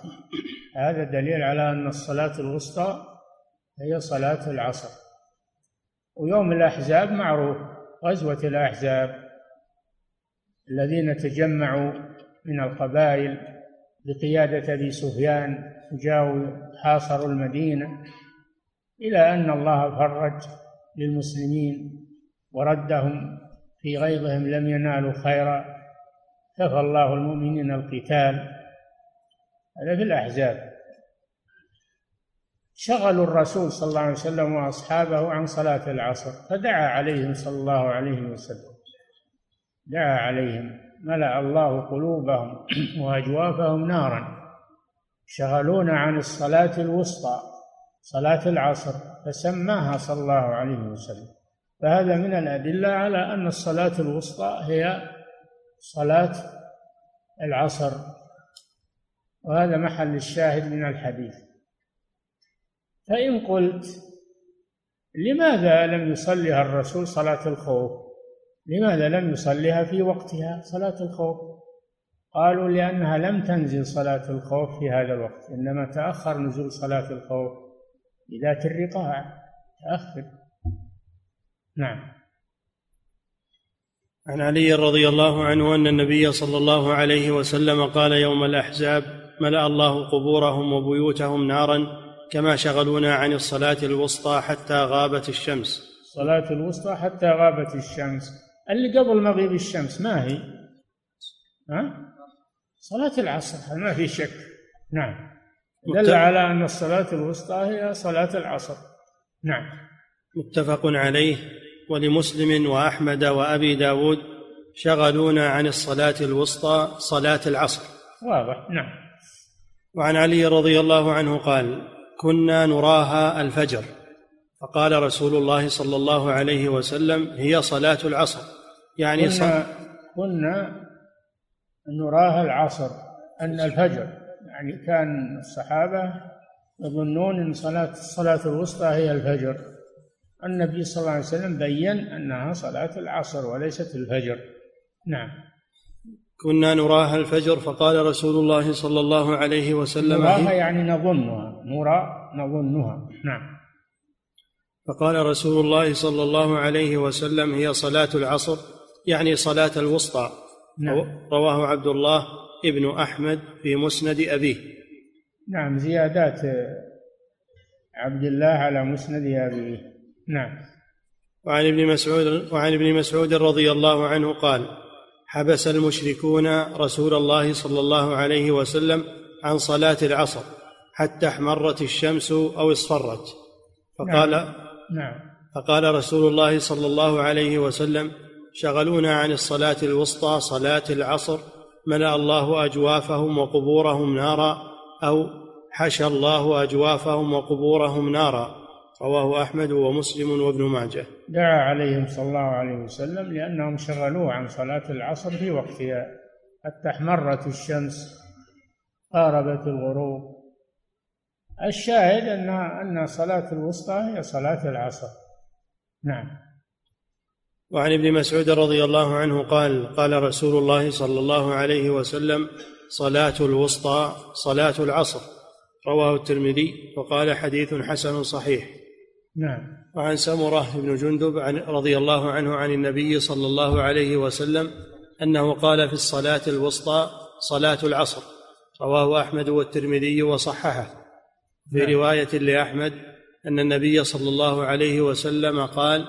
هذا دليل على أن الصلاة الوسطى هي صلاة العصر. ويوم الأحزاب معروف غزوة الأحزاب. الذين تجمعوا من القبائل بقيادة أبي سفيان جاءوا حاصروا المدينة إلى أن الله فرج للمسلمين وردهم في غيظهم لم ينالوا خيرا. كفى الله المؤمنين القتال. هذا في الأحزاب. شغلوا الرسول صلى الله عليه وسلم وأصحابه عن صلاة العصر فدعا عليهم صلى الله عليه وسلم. دعا عليهم ملأ الله قلوبهم وأجوافهم نارا. شغلونا عن الصلاة الوسطى صلاة العصر فسماها صلى الله عليه وسلم. فهذا من الأدلة على أن الصلاة الوسطى هي صلاة العصر. وهذا محل الشاهد من الحديث. فإن قلت لماذا لم يصلها الرسول صلاة الخوف؟ لماذا لم يصلها في وقتها صلاة الخوف؟ قالوا لأنها لم تنزل صلاة الخوف في هذا الوقت إنما تأخر نزول صلاة الخوف بذات الرقاع تأخر. نعم. عن علي رضي الله عنه أن النبي صلى الله عليه وسلم قال يوم الأحزاب ملأ الله قبورهم وبيوتهم نارا كما شغلونا عن الصلاة الوسطى حتى غابت الشمس. الصلاة الوسطى حتى غابت الشمس. اللي قبل مغيب الشمس ما هي؟ ها؟ صلاة العصر ما في شك؟ نعم. دل على أن الصلاة الوسطى هي صلاة العصر. نعم. متفق عليه. ولمسلم وأحمد وأبي داود شغلونا عن الصلاة الوسطى صلاة العصر. واضح. نعم. وعن علي رضي الله عنه قال كنا نراها الفجر. فقال رسول الله صلى الله عليه وسلم هي صلاة العصر. يعني كنا, صل... كنا نراها العصر أن الفجر. يعني كان الصحابة يظنون أن صلاة الصلاة الوسطى هي الفجر. النبي صلى الله عليه وسلم بين أنها صلاة العصر وليست الفجر. نعم. كنا نراها الفجر فقال رسول الله صلى الله عليه وسلم نراها يعني نظنها نرى نظنها. نعم. فقال رسول الله صلى الله عليه وسلم هي صلاة العصر يعني صلاة الوسطى. نعم. رواه عبد الله ابن أحمد في مسند أبيه. نعم زيادات عبد الله على مسند أبيه. نعم. وعن ابن مسعود وعن ابن مسعود رضي الله عنه قال حبس المشركون رسول الله صلى الله عليه وسلم عن صلاة العصر حتى احمرت الشمس أو اصفرت. فقال نعم. نعم. فقال رسول الله صلى الله عليه وسلم شغلونا عن الصلاة الوسطى صلاة العصر ملأ الله أجوافهم وقبورهم نارا أو حشى الله أجوافهم وقبورهم نارا. رواه أحمد ومسلم وابن ماجه. دعا عليهم صلى الله عليه وسلم لأنهم شغلوه عن صلاة العصر في وقتها. حتى احمرت الشمس قاربت الغروب. الشاهد أن أن صلاة الوسطى هي صلاة العصر. نعم. وعن ابن مسعود رضي الله عنه قال قال رسول الله صلى الله عليه وسلم صلاة الوسطى صلاة العصر رواه الترمذي وقال حديث حسن صحيح. نعم. وعن سمرة بن جندب عن رضي الله عنه عن النبي صلى الله عليه وسلم أنه قال في الصلاة الوسطى صلاة العصر. رواه أحمد والترمذي وصححه. في نعم. رواية لأحمد أن النبي صلى الله عليه وسلم قال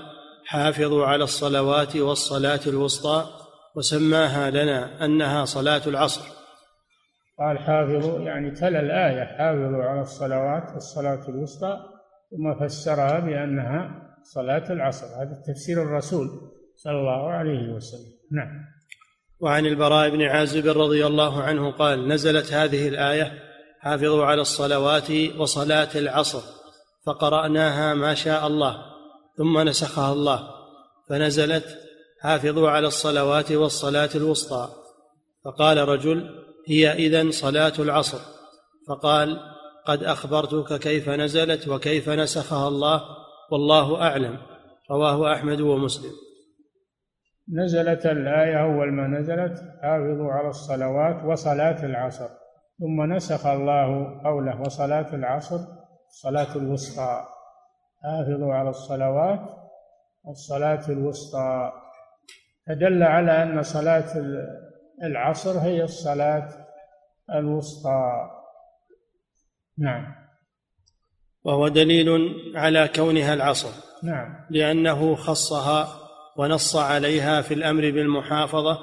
حافظوا على الصلوات والصلاة الوسطى وسماها لنا أنها صلاة العصر. قال حافظوا يعني تلا الآية حافظوا على الصلوات والصلاة الوسطى ثم فسرها بأنها صلاة العصر. هذا تفسير الرسول صلى الله عليه وسلم. نعم. وعن البراء بن عازب رضي الله عنه قال نزلت هذه الآية حافظوا على الصلوات وصلاة العصر فقرأناها ما شاء الله ثم نسخها الله فنزلت حافظوا على الصلوات والصلاة الوسطى فقال رجل هي إذن صلاة العصر فقال قد أخبرتك كيف نزلت وكيف نسخها الله والله أعلم. رواه أحمد ومسلم. نزلت الآية أول ما نزلت حافظوا على الصلوات وصلاة العصر. ثم نسخ الله قوله وصلاة العصر الصلاه الوسطى. حافظوا على الصلوات والصلاة الوسطى. فدل على أن صلاة العصر هي الصلاة الوسطى. نعم. وهو دليل على كونها العصر. نعم. لأنه خصها ونص عليها في الأمر بالمحافظة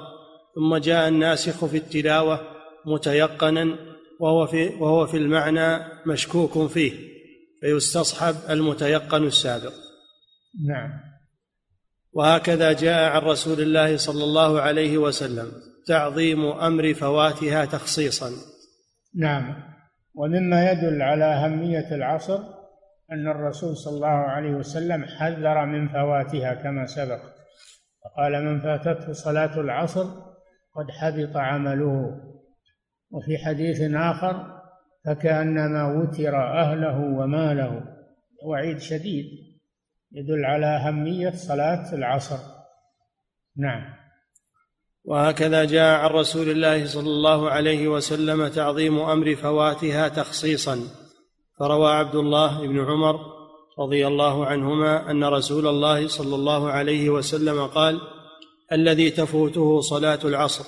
ثم جاء الناسخ في التلاوة متيقنا وهو في وهو في المعنى مشكوك فيه فيستصحب المتيقن السابق. نعم. وهكذا جاء عن رسول الله صلى الله عليه وسلم تعظيم أمر فواتها تخصيصا. نعم. ومما يدل على أهمية العصر أن الرسول صلى الله عليه وسلم حذر من فواتها كما سبق. فقال من فاتته صلاة العصر قد حبط عمله. وفي حديث آخر فكأنما وتر أهله وماله. وعيد شديد يدل على أهمية صلاة العصر. نعم. وهكذا جاء عن رسول الله صلى الله عليه وسلم تعظيم أمر فواتها تخصيصا. فروى عبد الله بن عمر رضي الله عنهما أن رسول الله صلى الله عليه وسلم قال الذي تفوته صلاة العصر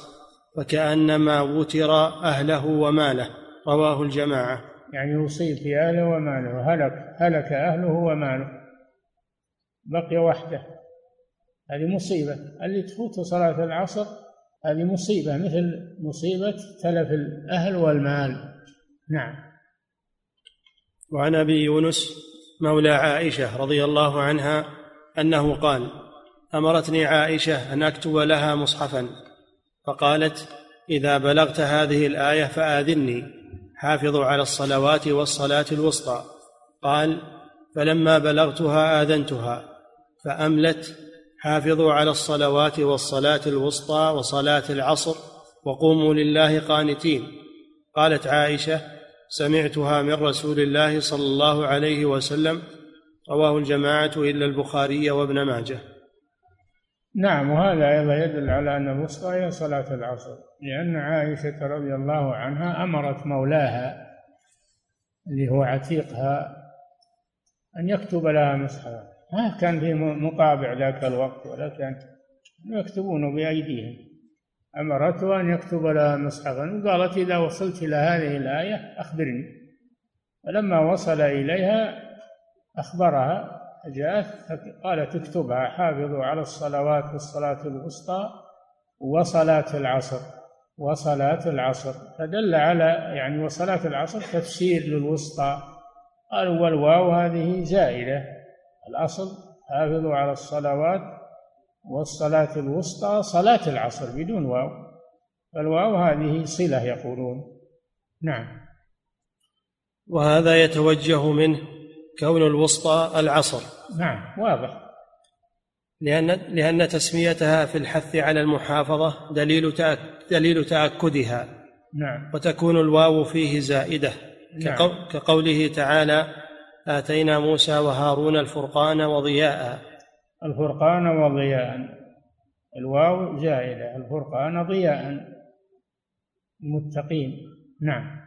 فكأنما وتر أهله وماله. رواه الجماعة. يعني يصيب في أهله وماله هلك هلك أهله وماله. بقي وحده. هذه مصيبة. اللي تفوت صلاة العصر هذه مصيبة مثل مصيبة تلف الأهل والمال. نعم. وعن أبي يونس مولى عائشة رضي الله عنها أنه قال أمرتني عائشة أن أكتب لها مصحفا فقالت إذا بلغت هذه الآية فآذني حافظوا على الصلوات والصلاة الوسطى. قال فلما بلغتها آذنتها فأملت حافظوا على الصلوات والصلاة الوسطى وصلاة العصر وقوموا لله قانتين. قالت عائشة سمعتها من رسول الله صلى الله عليه وسلم رواه الجماعة إلا البخاري وابن ماجه. نعم وهذا أيضا يدل على أن الوسطى هي صلاة العصر لأن عائشة رضي الله عنها أمرت مولاها اللي هو عتيقها أن يكتب لها مصحفا ما كان في مطابع ذاك الوقت ولا كان يكتبون بأيديهم. أمرته أن يكتب لها مصحفا وقالت إذا وصلت إلى هذه الآية أخبرني. فلما وصل إليها أخبرها جاءت قالت اكتبها حافظوا على الصلوات والصلاة الوسطى وصلاة العصر وصلاة العصر. فدل على يعني وصلاة العصر تفسير للوسطى. قالوا والواو هذه زائدة الأصل حافظوا على الصلوات والصلاة الوسطى صلاة العصر بدون واو فالواو هذه صلة يقولون. نعم. وهذا يتوجه منه كون الوسطى العصر. نعم واضح. لأن لأن تسميتها في الحث على المحافظة دليل دليل تأكدها. نعم. وتكون الواو فيه زائدة. نعم. كقوله تعالى آتينا موسى وهارون الفرقان وضياء. الفرقان وضياء. الواو زائدة الفرقان ضياء. المتقين نعم.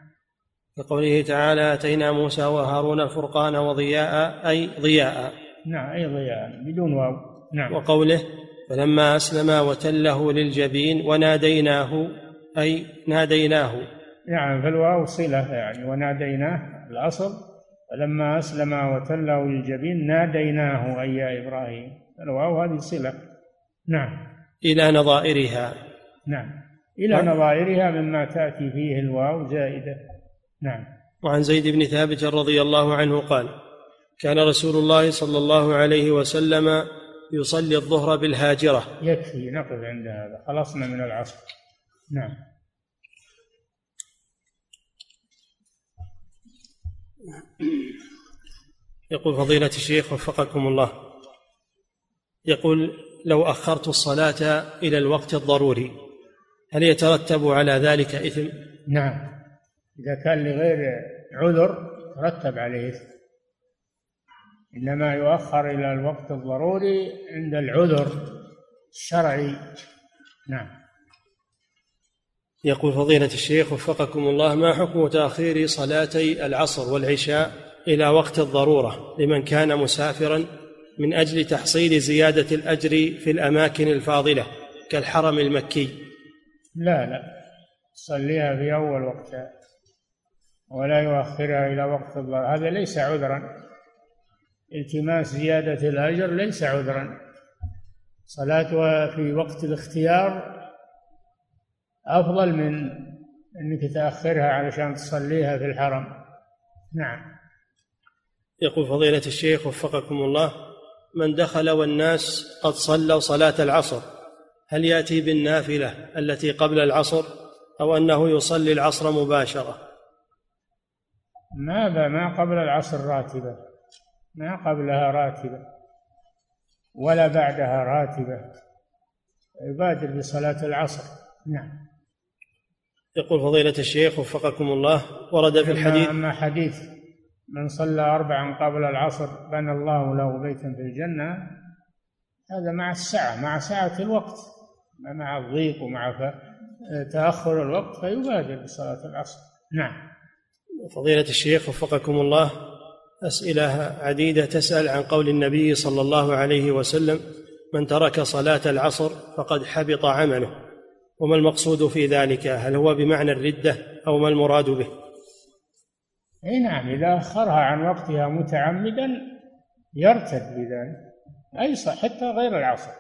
كقوله تعالى آتينا موسى وهارون الفرقان وضياء أي ضياء. نعم أي ضياء بدون واو. نعم. وقوله فلما اسلما وتله للجبين وناديناه أي ناديناه. نعم فالواو صلة يعني وناديناه الأصل فلما أسلم وتله للجبين ناديناه اي يا إبراهيم. الواو هذه صله نعم. إلى نظائرها. نعم. إلى نظائرها مما تأتي فيه الواو زائدة. نعم. وعن زيد بن ثابت رضي الله عنه قال كان رسول الله صلى الله عليه وسلم يصلي الظهر بالهاجرة. يكفي نقف عند هذا. خلصنا من العصر. نعم. يقول فضيلة الشيخ وفقكم الله. يقول لو أخرت الصلاة إلى الوقت الضروري هل يترتب على ذلك إثم؟ نعم. إذا كان لغير عذر ترتب عليه إثم. إنما يؤخر إلى الوقت الضروري عند العذر الشرعي. نعم. يقول فضيلة الشيخ وفقكم الله ما حكم تأخير صلاتي العصر والعشاء إلى وقت الضرورة لمن كان مسافرا من أجل تحصيل زيادة الأجر في الأماكن الفاضلة كالحرم المكي؟ لا لا. صليها في أول وقتها ولا يؤخرها إلى وقت الظهر هذا ليس عذرا. التماس زيادة الأجر ليس عذرا. صلاتها في وقت الاختيار أفضل من أنك تأخرها علشان تصليها في الحرم. نعم. يقول فضيلة الشيخ وفقكم الله من دخل والناس قد صلوا صلاة العصر هل يأتي بالنافلة التي قبل العصر؟ أو أنه يصلي العصر مباشرة؟ ما ما قبل العصر راتبة. ما قبلها راتبة. ولا بعدها راتبة. يبادر بصلاة العصر. نعم. يقول فضيلة الشيخ وفقكم الله ورد في الحديث أما حديث من صلى أربعا قبل العصر بنى الله له بيتا في الجنة هذا مع السعة مع سعة الوقت مع الضيق ومع تأخر الوقت فيبادر بصلاة العصر. نعم. فضيلة الشيخ وفقكم الله أسئلة عديدة تسأل عن قول النبي صلى الله عليه وسلم من ترك صلاة العصر فقد حبط عمله. وما المقصود في ذلك؟ هل هو بمعنى الردة أو ما المراد به؟ أي نعم إذا أخرها عن وقتها متعمدا يرتد بذلك أي صح حتى غير العصر.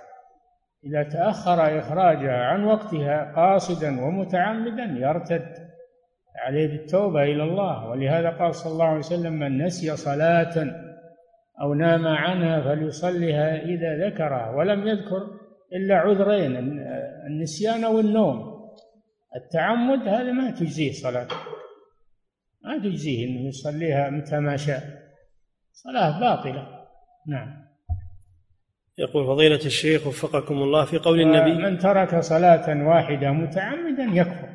إذا تأخر إخراجها عن وقتها قاصدا ومتعمدا يرتد عليه بالتوبة إلى الله. ولهذا قال صلى الله عليه وسلم من نسي صلاة أو نام عنها فليصلها إذا ذكرها. ولم يذكر إلا عذرين النسيان والنوم التعمد هذا ما تجزيه صلاته ما تجزيه إنه يصليها متى ما شاء. صلاة باطلة. نعم. يقول فضيلة الشيخ وفقكم الله في قول النبي من ترك صلاة واحدة متعمدا يكفر.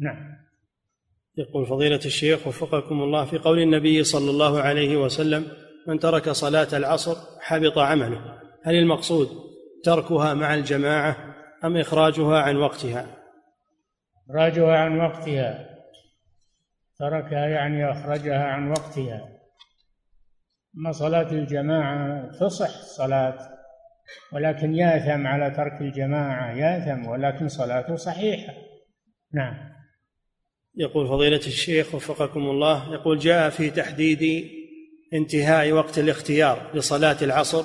نعم. يقول فضيلة الشيخ وفقكم الله في قول النبي صلى الله عليه وسلم من ترك صلاة العصر حبط عمله. هل المقصود تركها مع الجماعة أم إخراجها عن وقتها؟ إخراجها عن وقتها. تركها يعني أخرجها عن وقتها. أما صلاة الجماعة تصح صلاة ولكن يأثم على ترك الجماعة يأثم ولكن صلاته صحيحة. نعم. يقول فضيلة الشيخ وفقكم الله يقول جاء في تحديد انتهاء وقت الاختيار لصلاة العصر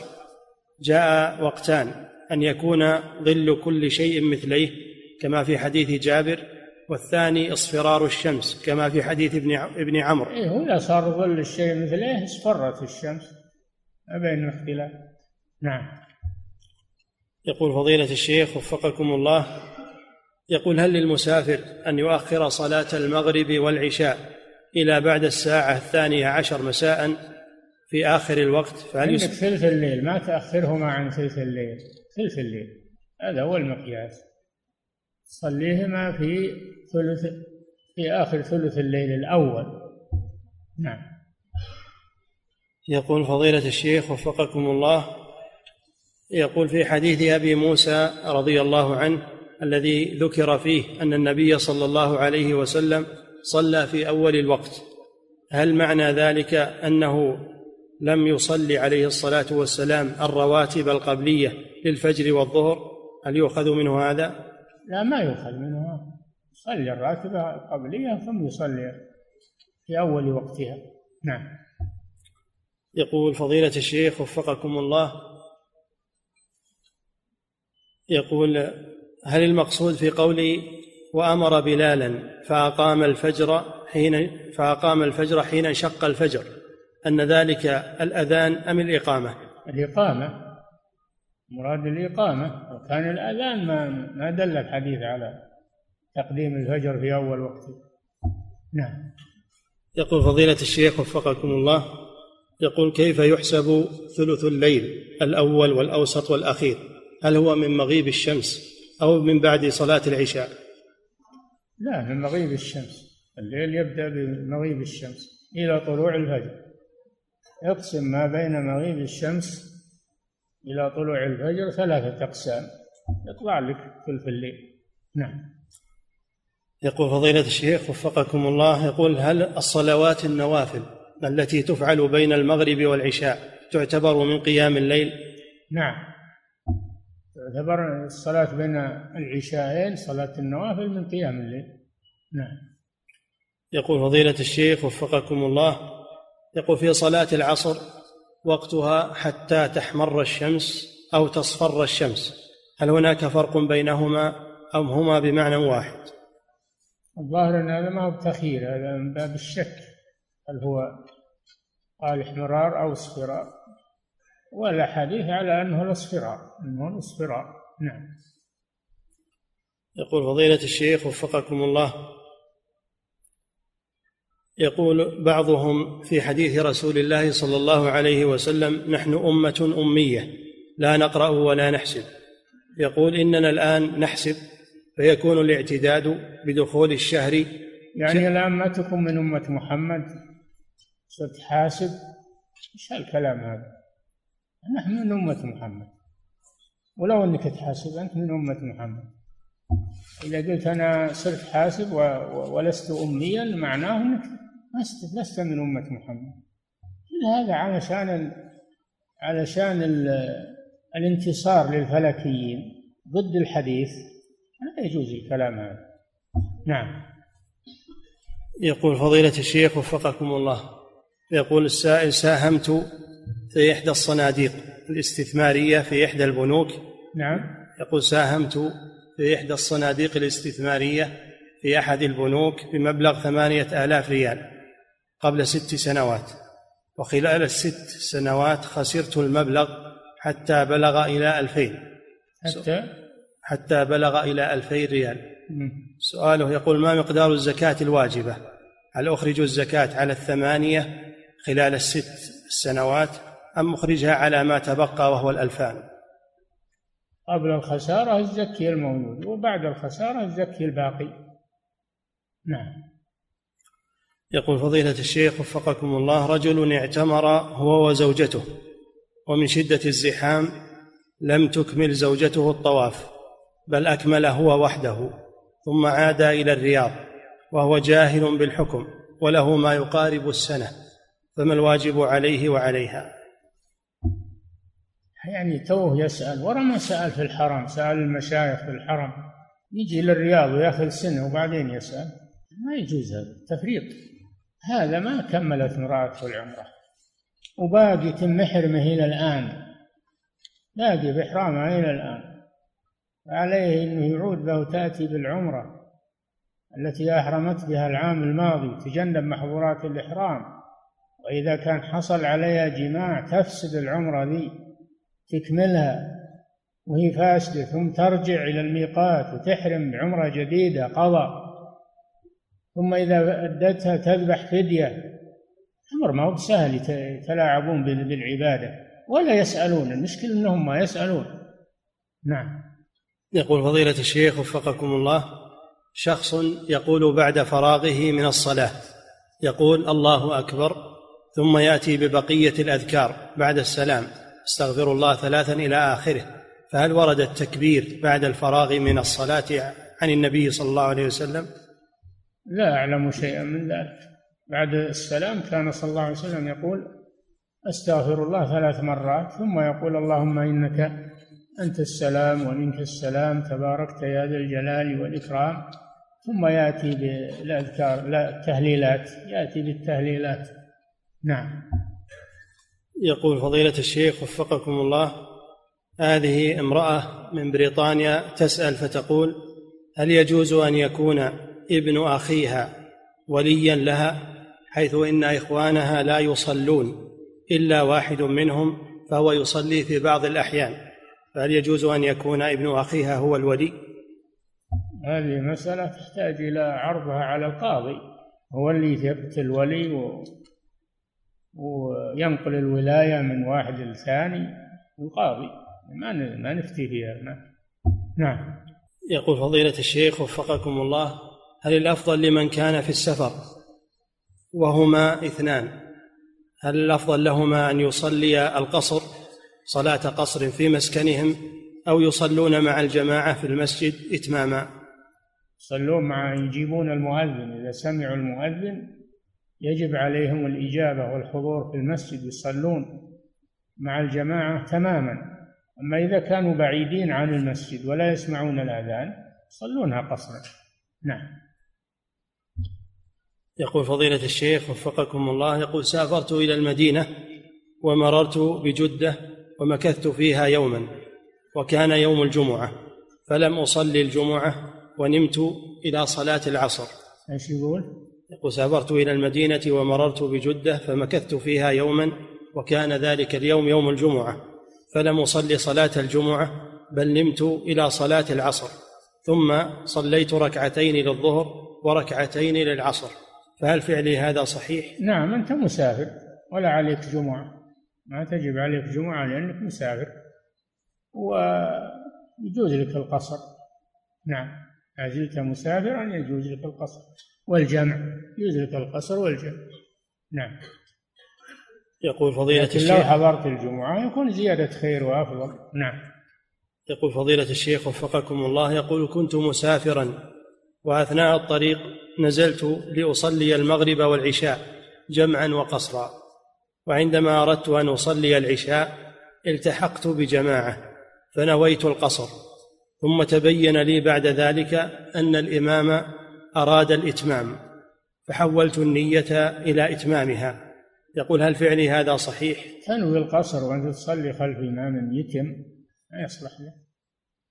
جاء وقتان. أن يكون ظل كل شيء مثليه كما في حديث جابر والثاني اصفرار الشمس كما في حديث ابن ابن عمرو. إيه إذا صار ظل الشيء مثله اصفرت الشمس. ما بين الاختلاف. نعم. يقول فضيلة الشيخ وفقكم الله يقول هل للمسافر أن يؤخر صلاة المغرب والعشاء إلى بعد الساعة الثانية عشر مساء في آخر الوقت؟ فهل عندك ثلث الليل ما تأخرهما عن ثلث الليل. ثلث الليل. هذا هو المقياس. صليهما في ثلث في آخر ثلث الليل الأول. نعم. يقول فضيلة الشيخ وفقكم الله يقول في حديث أبي موسى رضي الله عنه الذي ذكر فيه أن النبي صلى الله عليه وسلم صلى في أول الوقت. هل معنى ذلك أنه لم يصلي عليه الصلاة والسلام الرواتب القبلية للفجر والظهر؟ هل يؤخذ منه هذا؟ لا ما يؤخذ منه. صلي الراتبة قبلية ثم يصلي في أول وقتها. نعم. يقول فضيلة الشيخ وفقكم الله يقول هل المقصود في قولي وأمر بلالا فأقام الفجر حين فأقام الفجر حين انشق الفجر؟ أن ذلك الأذان أم الإقامة؟ الإقامة. مراد الإقامة. وكان الأذان ما ما دل الحديث على تقديم الفجر في أول وقت. نعم. يقول فضيلة الشيخ وفقكم الله يقول كيف يحسب ثلث الليل الأول والأوسط والأخير؟ هل هو من مغيب الشمس أو من بعد صلاة العشاء؟ لا من مغيب الشمس. الليل يبدأ بمغيب الشمس إلى طلوع الفجر. يقسم ما بين مغيب الشمس إلى طلوع الفجر ثلاثة أقسام. يطلع لك ثلث الليل. نعم. يقول فضيلة الشيخ وفقكم الله يقول هل الصلوات النوافل التي تفعل بين المغرب والعشاء تعتبر من قيام الليل؟ نعم. تعتبر الصلاة بين العشاءين صلاة النوافل من قيام الليل. نعم. يقول فضيلة الشيخ وفقكم الله يقول في صلاة العصر وقتها حتى تحمر الشمس أو تصفر الشمس. هل هناك فرق بينهما أم هما بمعنى واحد؟ الظاهر أن هذا ما هو بتخيير هذا من باب الشك. هل هو قال احمرار أو اصفرار؟ والأحاديث على أنه الاصفرار أنه الاصفرار. نعم. يقول فضيلة الشيخ وفقكم الله يقول بعضهم في حديث رسول الله صلى الله عليه وسلم نحن أمة أمية لا نقرأ ولا نحسب. يقول إننا الآن نحسب فيكون الاعتداد بدخول الشهر. يعني الآن ما تكون من أمة محمد؟ ستحاسب إيش الكلام هذا؟ نحن من أمة محمد. ولو أنك تحاسب أنت من أمة محمد. إذا قلت أنا صرت حاسب ولست أميا معناه أنك لست من أمة محمد. هذا علشان ال... علشان ال... الانتصار للفلكيين. ضد الحديث. لا يجوز الكلام هذا. نعم. يقول فضيلة الشيخ وفقكم الله. يقول السائل ساهمت في إحدى الصناديق الاستثمارية في إحدى البنوك. نعم. يقول ساهمت في إحدى الصناديق الاستثمارية في أحد البنوك بمبلغ ثمانية آلاف ريال. قبل ست سنوات. وخلال الست سنوات خسرت المبلغ حتى بلغ إلى ألفين. حتى؟ حتى بلغ إلى ألفين ريال. سؤاله يقول ما مقدار الزكاة الواجبة؟ هل أخرج الزكاة على الثمانية خلال الست سنوات أم أخرجها على ما تبقى وهو الألفان؟ قبل الخسارة الزكي الموجود وبعد الخسارة الزكي الباقي. نعم. يقول فضيلة الشيخ وفقكم الله رجل اعتمر هو وزوجته ومن شدة الزحام لم تكمل زوجته الطواف بل أكمل هو وحده ثم عاد إلى الرياض وهو جاهل بالحكم وله ما يقارب السنة فما الواجب عليه وعليها؟ يعني توه يسأل ورا ما سأل في الحرم سأل المشايخ في الحرم يجي للرياض ويأخذ سنة وبعدين يسأل ما يجوز هذا تفريط. هذا ما كملت امرأته العمرة. وباقي تم محرمه إلى الآن. باقي بإحرامها إلى الآن. عليه أنه يعود له تأتي بالعمرة التي أحرمت بها العام الماضي تجنب محظورات الإحرام. وإذا كان حصل عليها جماع تفسد العمرة ذي تكملها. وهي فاسدة ثم ترجع إلى الميقات وتحرم بعمرة جديدة قضاء ثم إذا أدتها تذبح فدية أمر ما هو سهل يتلاعبون بالعبادة ولا يسألون المشكلة أنهم ما يسألون. نعم. يقول فضيلة الشيخ وفقكم الله شخص يقول بعد فراغه من الصلاة يقول الله أكبر ثم يأتي ببقية الأذكار بعد السلام استغفر الله ثلاثا إلى آخره فهل ورد التكبير بعد الفراغ من الصلاة عن النبي صلى الله عليه وسلم؟ لا أعلم شيئا من ذلك. بعد السلام كان صلى الله عليه وسلم يقول أستغفر الله ثلاث مرات ثم يقول اللهم إنك أنت السلام ومنك السلام تباركت يا ذا الجلال والإكرام. ثم يأتي بالأذكار لا التهليلات يأتي بالتهليلات. نعم. يقول فضيلة الشيخ وفقكم الله هذه امرأة من بريطانيا تسأل فتقول هل يجوز أن يكون ابن أخيها وليا لها حيث إن إخوانها لا يصلون إلا واحد منهم فهو يصلي في بعض الأحيان. فهل يجوز أن يكون ابن أخيها هو الولي؟ هذه مسألة تحتاج إلى عرضها على القاضي. هو اللي يثبت الولي و... وينقل الولاية من واحد للثاني القاضي. ما ما نفتي فيها. نعم. يقول فضيلة الشيخ وفقكم الله هل الأفضل لمن كان في السفر وهما اثنان؟ هل الأفضل لهما أن يصلي القصر صلاة قصر في مسكنهم أو يصلون مع الجماعة في المسجد إتماما؟ يصلون مع يجيبون المؤذن. إذا سمعوا المؤذن يجب عليهم الإجابة والحضور في المسجد. يصلون مع الجماعة تماما. أما إذا كانوا بعيدين عن المسجد ولا يسمعون الأذان يصلونها قصرا. نعم. يقول فضيلة الشيخ وفقكم الله يقول سافرت إلى المدينة ومررت بجدة ومكثت فيها يوما وكان يوم الجمعة فلم أصلي الجمعة ونمت إلى صلاة العصر إيش يقول؟ يقول سافرت إلى المدينة ومررت بجدة فمكثت فيها يوما وكان ذلك اليوم يوم الجمعة فلم أصلي صلاة الجمعة بل نمت إلى صلاة العصر ثم صليت ركعتين للظهر وركعتين للعصر فهل فعلي هذا صحيح؟ نعم أنت مسافر ولا عليك جمعة. ما تجب عليك جمعة لأنك مسافر ويجوز لك القصر. نعم ما زلت مسافرا يجوز لك القصر والجمع. يجوز لك القصر والجمع. نعم. يقول فضيلة الشيخ لو حضرت الجمعة يكون زيادة خير وأفضل. نعم. يقول فضيلة الشيخ وفقكم الله يقول كنت مسافرا وأثناء الطريق نزلت لأصلي المغرب والعشاء جمعا وقصرا وعندما أردت أن أصلي العشاء التحقت بجماعة فنويت القصر ثم تبين لي بعد ذلك أن الإمام أراد الإتمام فحولت النية إلى إتمامها. يقول هل فعلي هذا صحيح؟ تنوي القصر وأنت تصلي خلف إمام يتم. ما يصلح له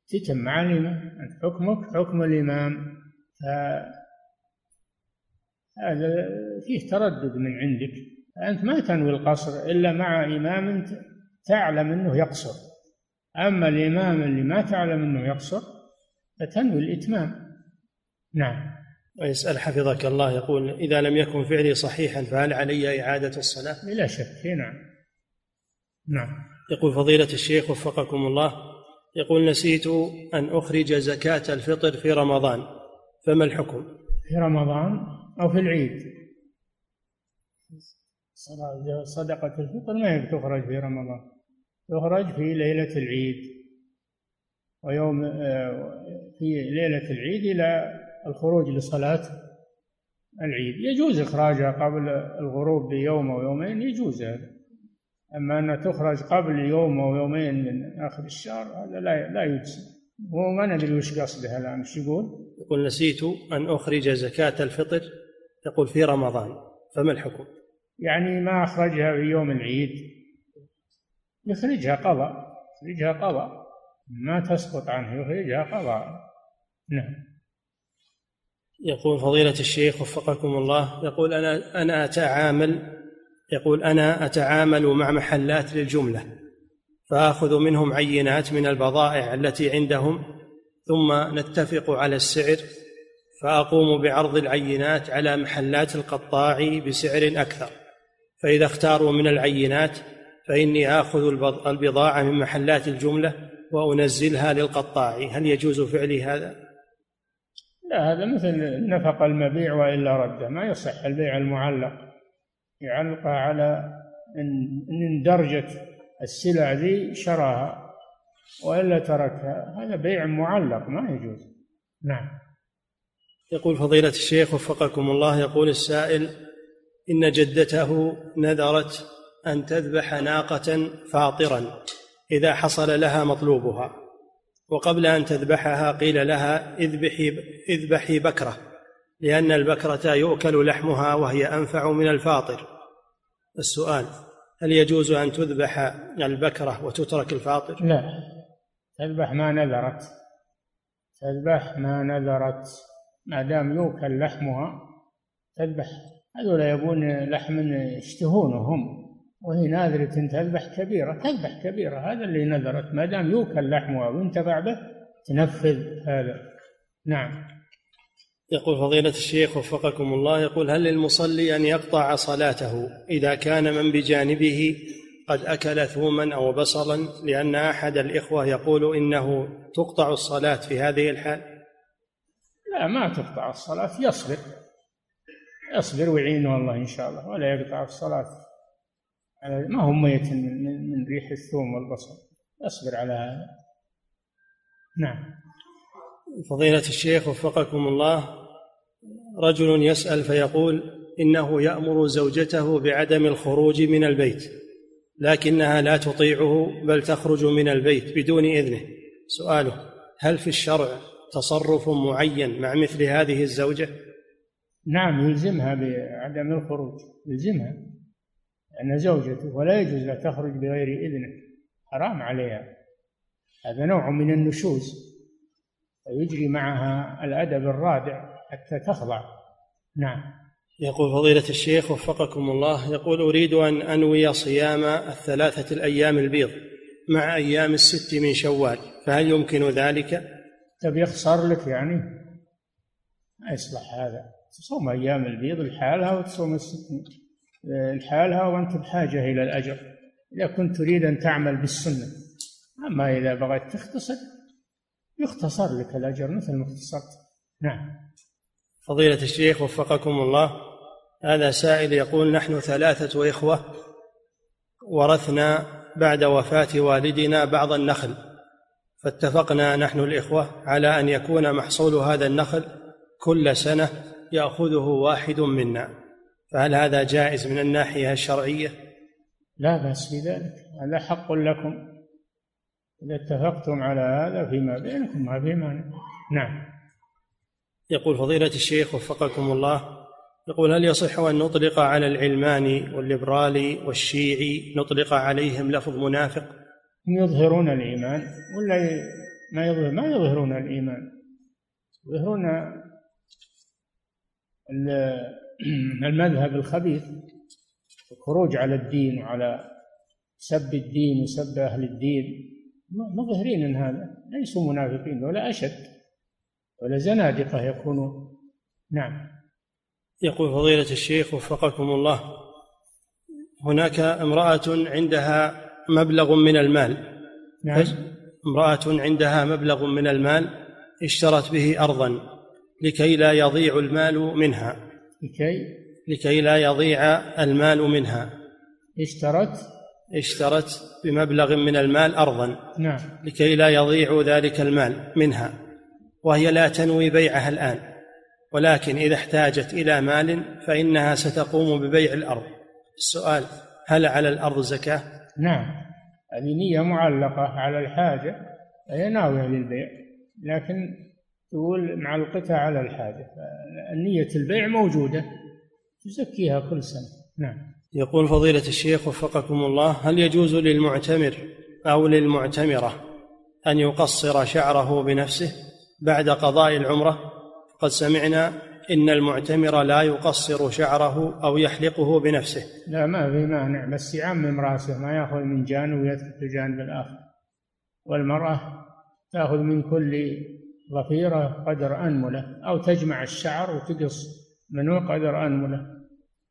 تتم مع الإمام حكمك حكم الإمام. هذا فيه تردد من عندك. أنت ما تنوي القصر إلا مع إمام تعلم أنه يقصر. أما الإمام اللي ما تعلم أنه يقصر فتنوي الإتمام. نعم. ويسأل حفظك الله يقول إذا لم يكن فعلي صحيحا فهل علي إعادة الصلاة؟ بلا شك نعم. نعم. يقول فضيلة الشيخ وفقكم الله يقول نسيت أن أخرج زكاة الفطر في رمضان فما الحكم؟ في رمضان؟ أو في العيد. صدقة الفطر ما هي تخرج في رمضان. يخرج في ليلة العيد. ويوم آه، في ليلة العيد إلى الخروج لصلاة العيد. يجوز إخراجها قبل الغروب بيوم أو يومين يجوز هذا. أما أن تخرج قبل يوم أو يومين من آخر الشهر هذا لا لا يجزي. هو ما ندري وش قصده الآن إيش يقول؟ يقول نسيت أن أخرج زكاة الفطر يقول في رمضان فما الحكم؟ يعني ما أخرجها في يوم العيد. يخرجها قضاء يخرجها قضاء. ما تسقط عنه يخرجها قضاء. نعم. يقول فضيلة الشيخ وفقكم الله يقول أنا أنا أتعامل يقول أنا أتعامل مع محلات للجملة فآخذ منهم عينات من البضائع التي عندهم ثم نتفق على السعر فأقوم بعرض العينات على محلات القطاع بسعر أكثر. فإذا اختاروا من العينات فإني آخذ البضاعة من محلات الجملة وأنزلها للقطاع. هل يجوز فعلي هذا؟ لا هذا مثل نفق المبيع وإلا رده ما يصح البيع المعلق. يعلقها على إن اندرجت السلع ذي شراها وإلا تركها. هذا بيع معلق ما يجوز. نعم. يقول فضيلة الشيخ وفقكم الله يقول السائل إن جدته نذرت أن تذبح ناقة فاطرا إذا حصل لها مطلوبها وقبل أن تذبحها قيل لها اذبحي اذبحي بكرة لأن البكرة يؤكل لحمها وهي أنفع من الفاطر السؤال هل يجوز أن تذبح البكرة وتترك الفاطر؟ لا تذبح ما نذرت تذبح ما نذرت ما دام يؤكل لحمها تذبح. هذول يبون لحم يشتهونه هم. وهي ناذرة تذبح كبيرة تذبح كبيرة. هذا اللي نذرت. ما دام يوكل لحمها وينتفع به تنفذ هذا. نعم. يقول فضيلة الشيخ وفقكم الله يقول هل للمصلي أن يقطع صلاته إذا كان من بجانبه قد أكل ثوما أو بصلا؟ لأن أحد الإخوة يقول إنه تقطع الصلاة في هذه الحال. لا ما تقطع الصلاة يصبر. يصبر ويعينه الله إن شاء الله ولا يقطع الصلاة. ما هو ميت من, من ريح الثوم والبصل اصبر على هذا. نعم. فضيلة الشيخ وفقكم الله رجل يسأل فيقول إنه يأمر زوجته بعدم الخروج من البيت لكنها لا تطيعه بل تخرج من البيت بدون إذنه. سؤاله هل في الشرع تصرف معين مع مثل هذه الزوجة؟ نعم يلزمها بعدم الخروج يلزمها لأن زوجته ولا يجوز لها تخرج بغير إذنه حرام عليها. هذا نوع من النشوز ويجري معها الأدب الرادع حتى تخضع. نعم. يقول فضيلة الشيخ وفقكم الله يقول أريد أن أنوي صيام الثلاثة الأيام البيض مع أيام الست من شوال فهل يمكن ذلك؟ تبي يخسر لك يعني. ما يصلح هذا. تصوم أيام البيض لحالها وتصوم الست لحالها وأنت بحاجة إلى الأجر. إذا كنت تريد أن تعمل بالسنة. أما إذا بغيت تختصر يختصر لك الأجر مثل ما اختصرت. نعم. فضيلة الشيخ وفقكم الله. هذا سائل يقول نحن ثلاثة إخوة ورثنا بعد وفاة والدنا بعض النخل. فاتفقنا نحن الإخوة على أن يكون محصول هذا النخل كل سنة يأخذه واحد منا. فهل هذا جائز من الناحية الشرعية؟ لا بأس بذلك. هذا حق لكم. إذا اتفقتم على هذا فيما بينكم ما في مانع نعم. يقول فضيلة الشيخ وفقكم الله يقول هل يصح أن نطلق على العلماني والليبرالي والشيعي نطلق عليهم لفظ منافق؟ يظهرون الإيمان ولا ما يظهر ما يظهرون الإيمان. يظهرون المذهب الخبيث الخروج على الدين وعلى سب الدين وسب أهل الدين. مظهرين من هذا. ليسوا منافقين ولا أشد ولا زنادقة يكونون. نعم. يقول فضيلة الشيخ وفقكم الله هناك امرأة عندها مبلغ من المال. نعم. امرأة عندها مبلغ من المال اشترت به أرضا لكي لا يضيع المال منها. لكي؟ لكي لا يضيع المال منها. اشترت؟ اشترت بمبلغ من المال أرضا نعم. لكي لا يضيع ذلك المال منها. وهي لا تنوي بيعها الآن. ولكن إذا احتاجت إلى مال فإنها ستقوم ببيع الأرض. السؤال هل على الأرض زكاة؟ نعم. هذه نية معلقة على الحاجة فهي ناوية للبيع لكن تقول معلقتها على الحاجة نية البيع موجودة تزكيها كل سنة. نعم. يقول فضيلة الشيخ وفقكم الله هل يجوز للمعتمر أو للمعتمرة أن يقصر شعره بنفسه بعد قضاء العمرة؟ قد سمعنا إن المعتمر لا يقصر شعره أو يحلقه بنفسه. لا ما في مانع بس يعمم راسه ما يأخذ من جانب ويترك الجانب الآخر. والمرأة تأخذ من كل ضفيرة قدر أنملة أو تجمع الشعر وتقص منه قدر أنملة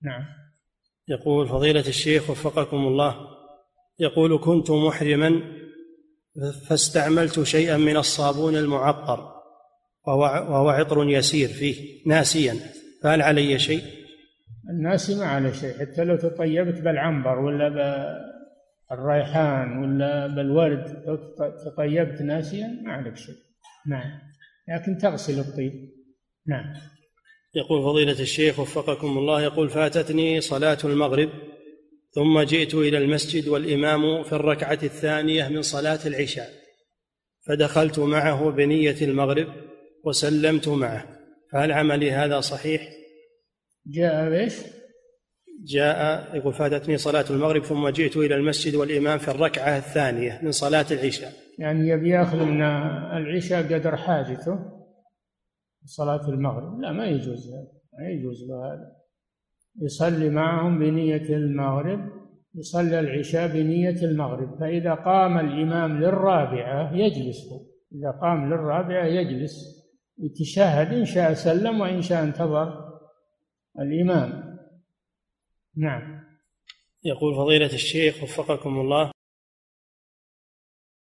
نعم. يقول فضيلة الشيخ وفقكم الله يقول كنت محرما فاستعملت شيئا من الصابون المعطر وهو عطر يسير فيه ناسيا. فهل علي شيء؟ الناس ما عليه شيء حتى لو تطيبت بالعنبر ولا بالريحان ولا بالورد لو تطيبت ناسيا ما عليك شيء. نعم. لكن تغسل الطيب. نعم. يقول فضيلة الشيخ وفقكم الله يقول فاتتني صلاة المغرب ثم جئت إلى المسجد والإمام في الركعة الثانية من صلاة العشاء فدخلت معه بنية المغرب وسلمت معه. فهل عملي هذا صحيح؟ جاء إيش؟ جاء يقول فاتتني صلاة المغرب ثم جئت إلى المسجد والإمام في الركعة الثانية من صلاة العشاء. يعني يبي يأخذ من العشاء قدر حاجته صلاة المغرب. لا ما يجوز هذا ما يجوز له هذا يصلي معهم بنية المغرب يصلي العشاء بنية المغرب. فإذا قام الإمام للرابعة يجلس إذا قام للرابعة يجلس. يتشهد إن شاء سلم وإن شاء انتظر الإمام. نعم. يقول فضيلة الشيخ وفقكم الله.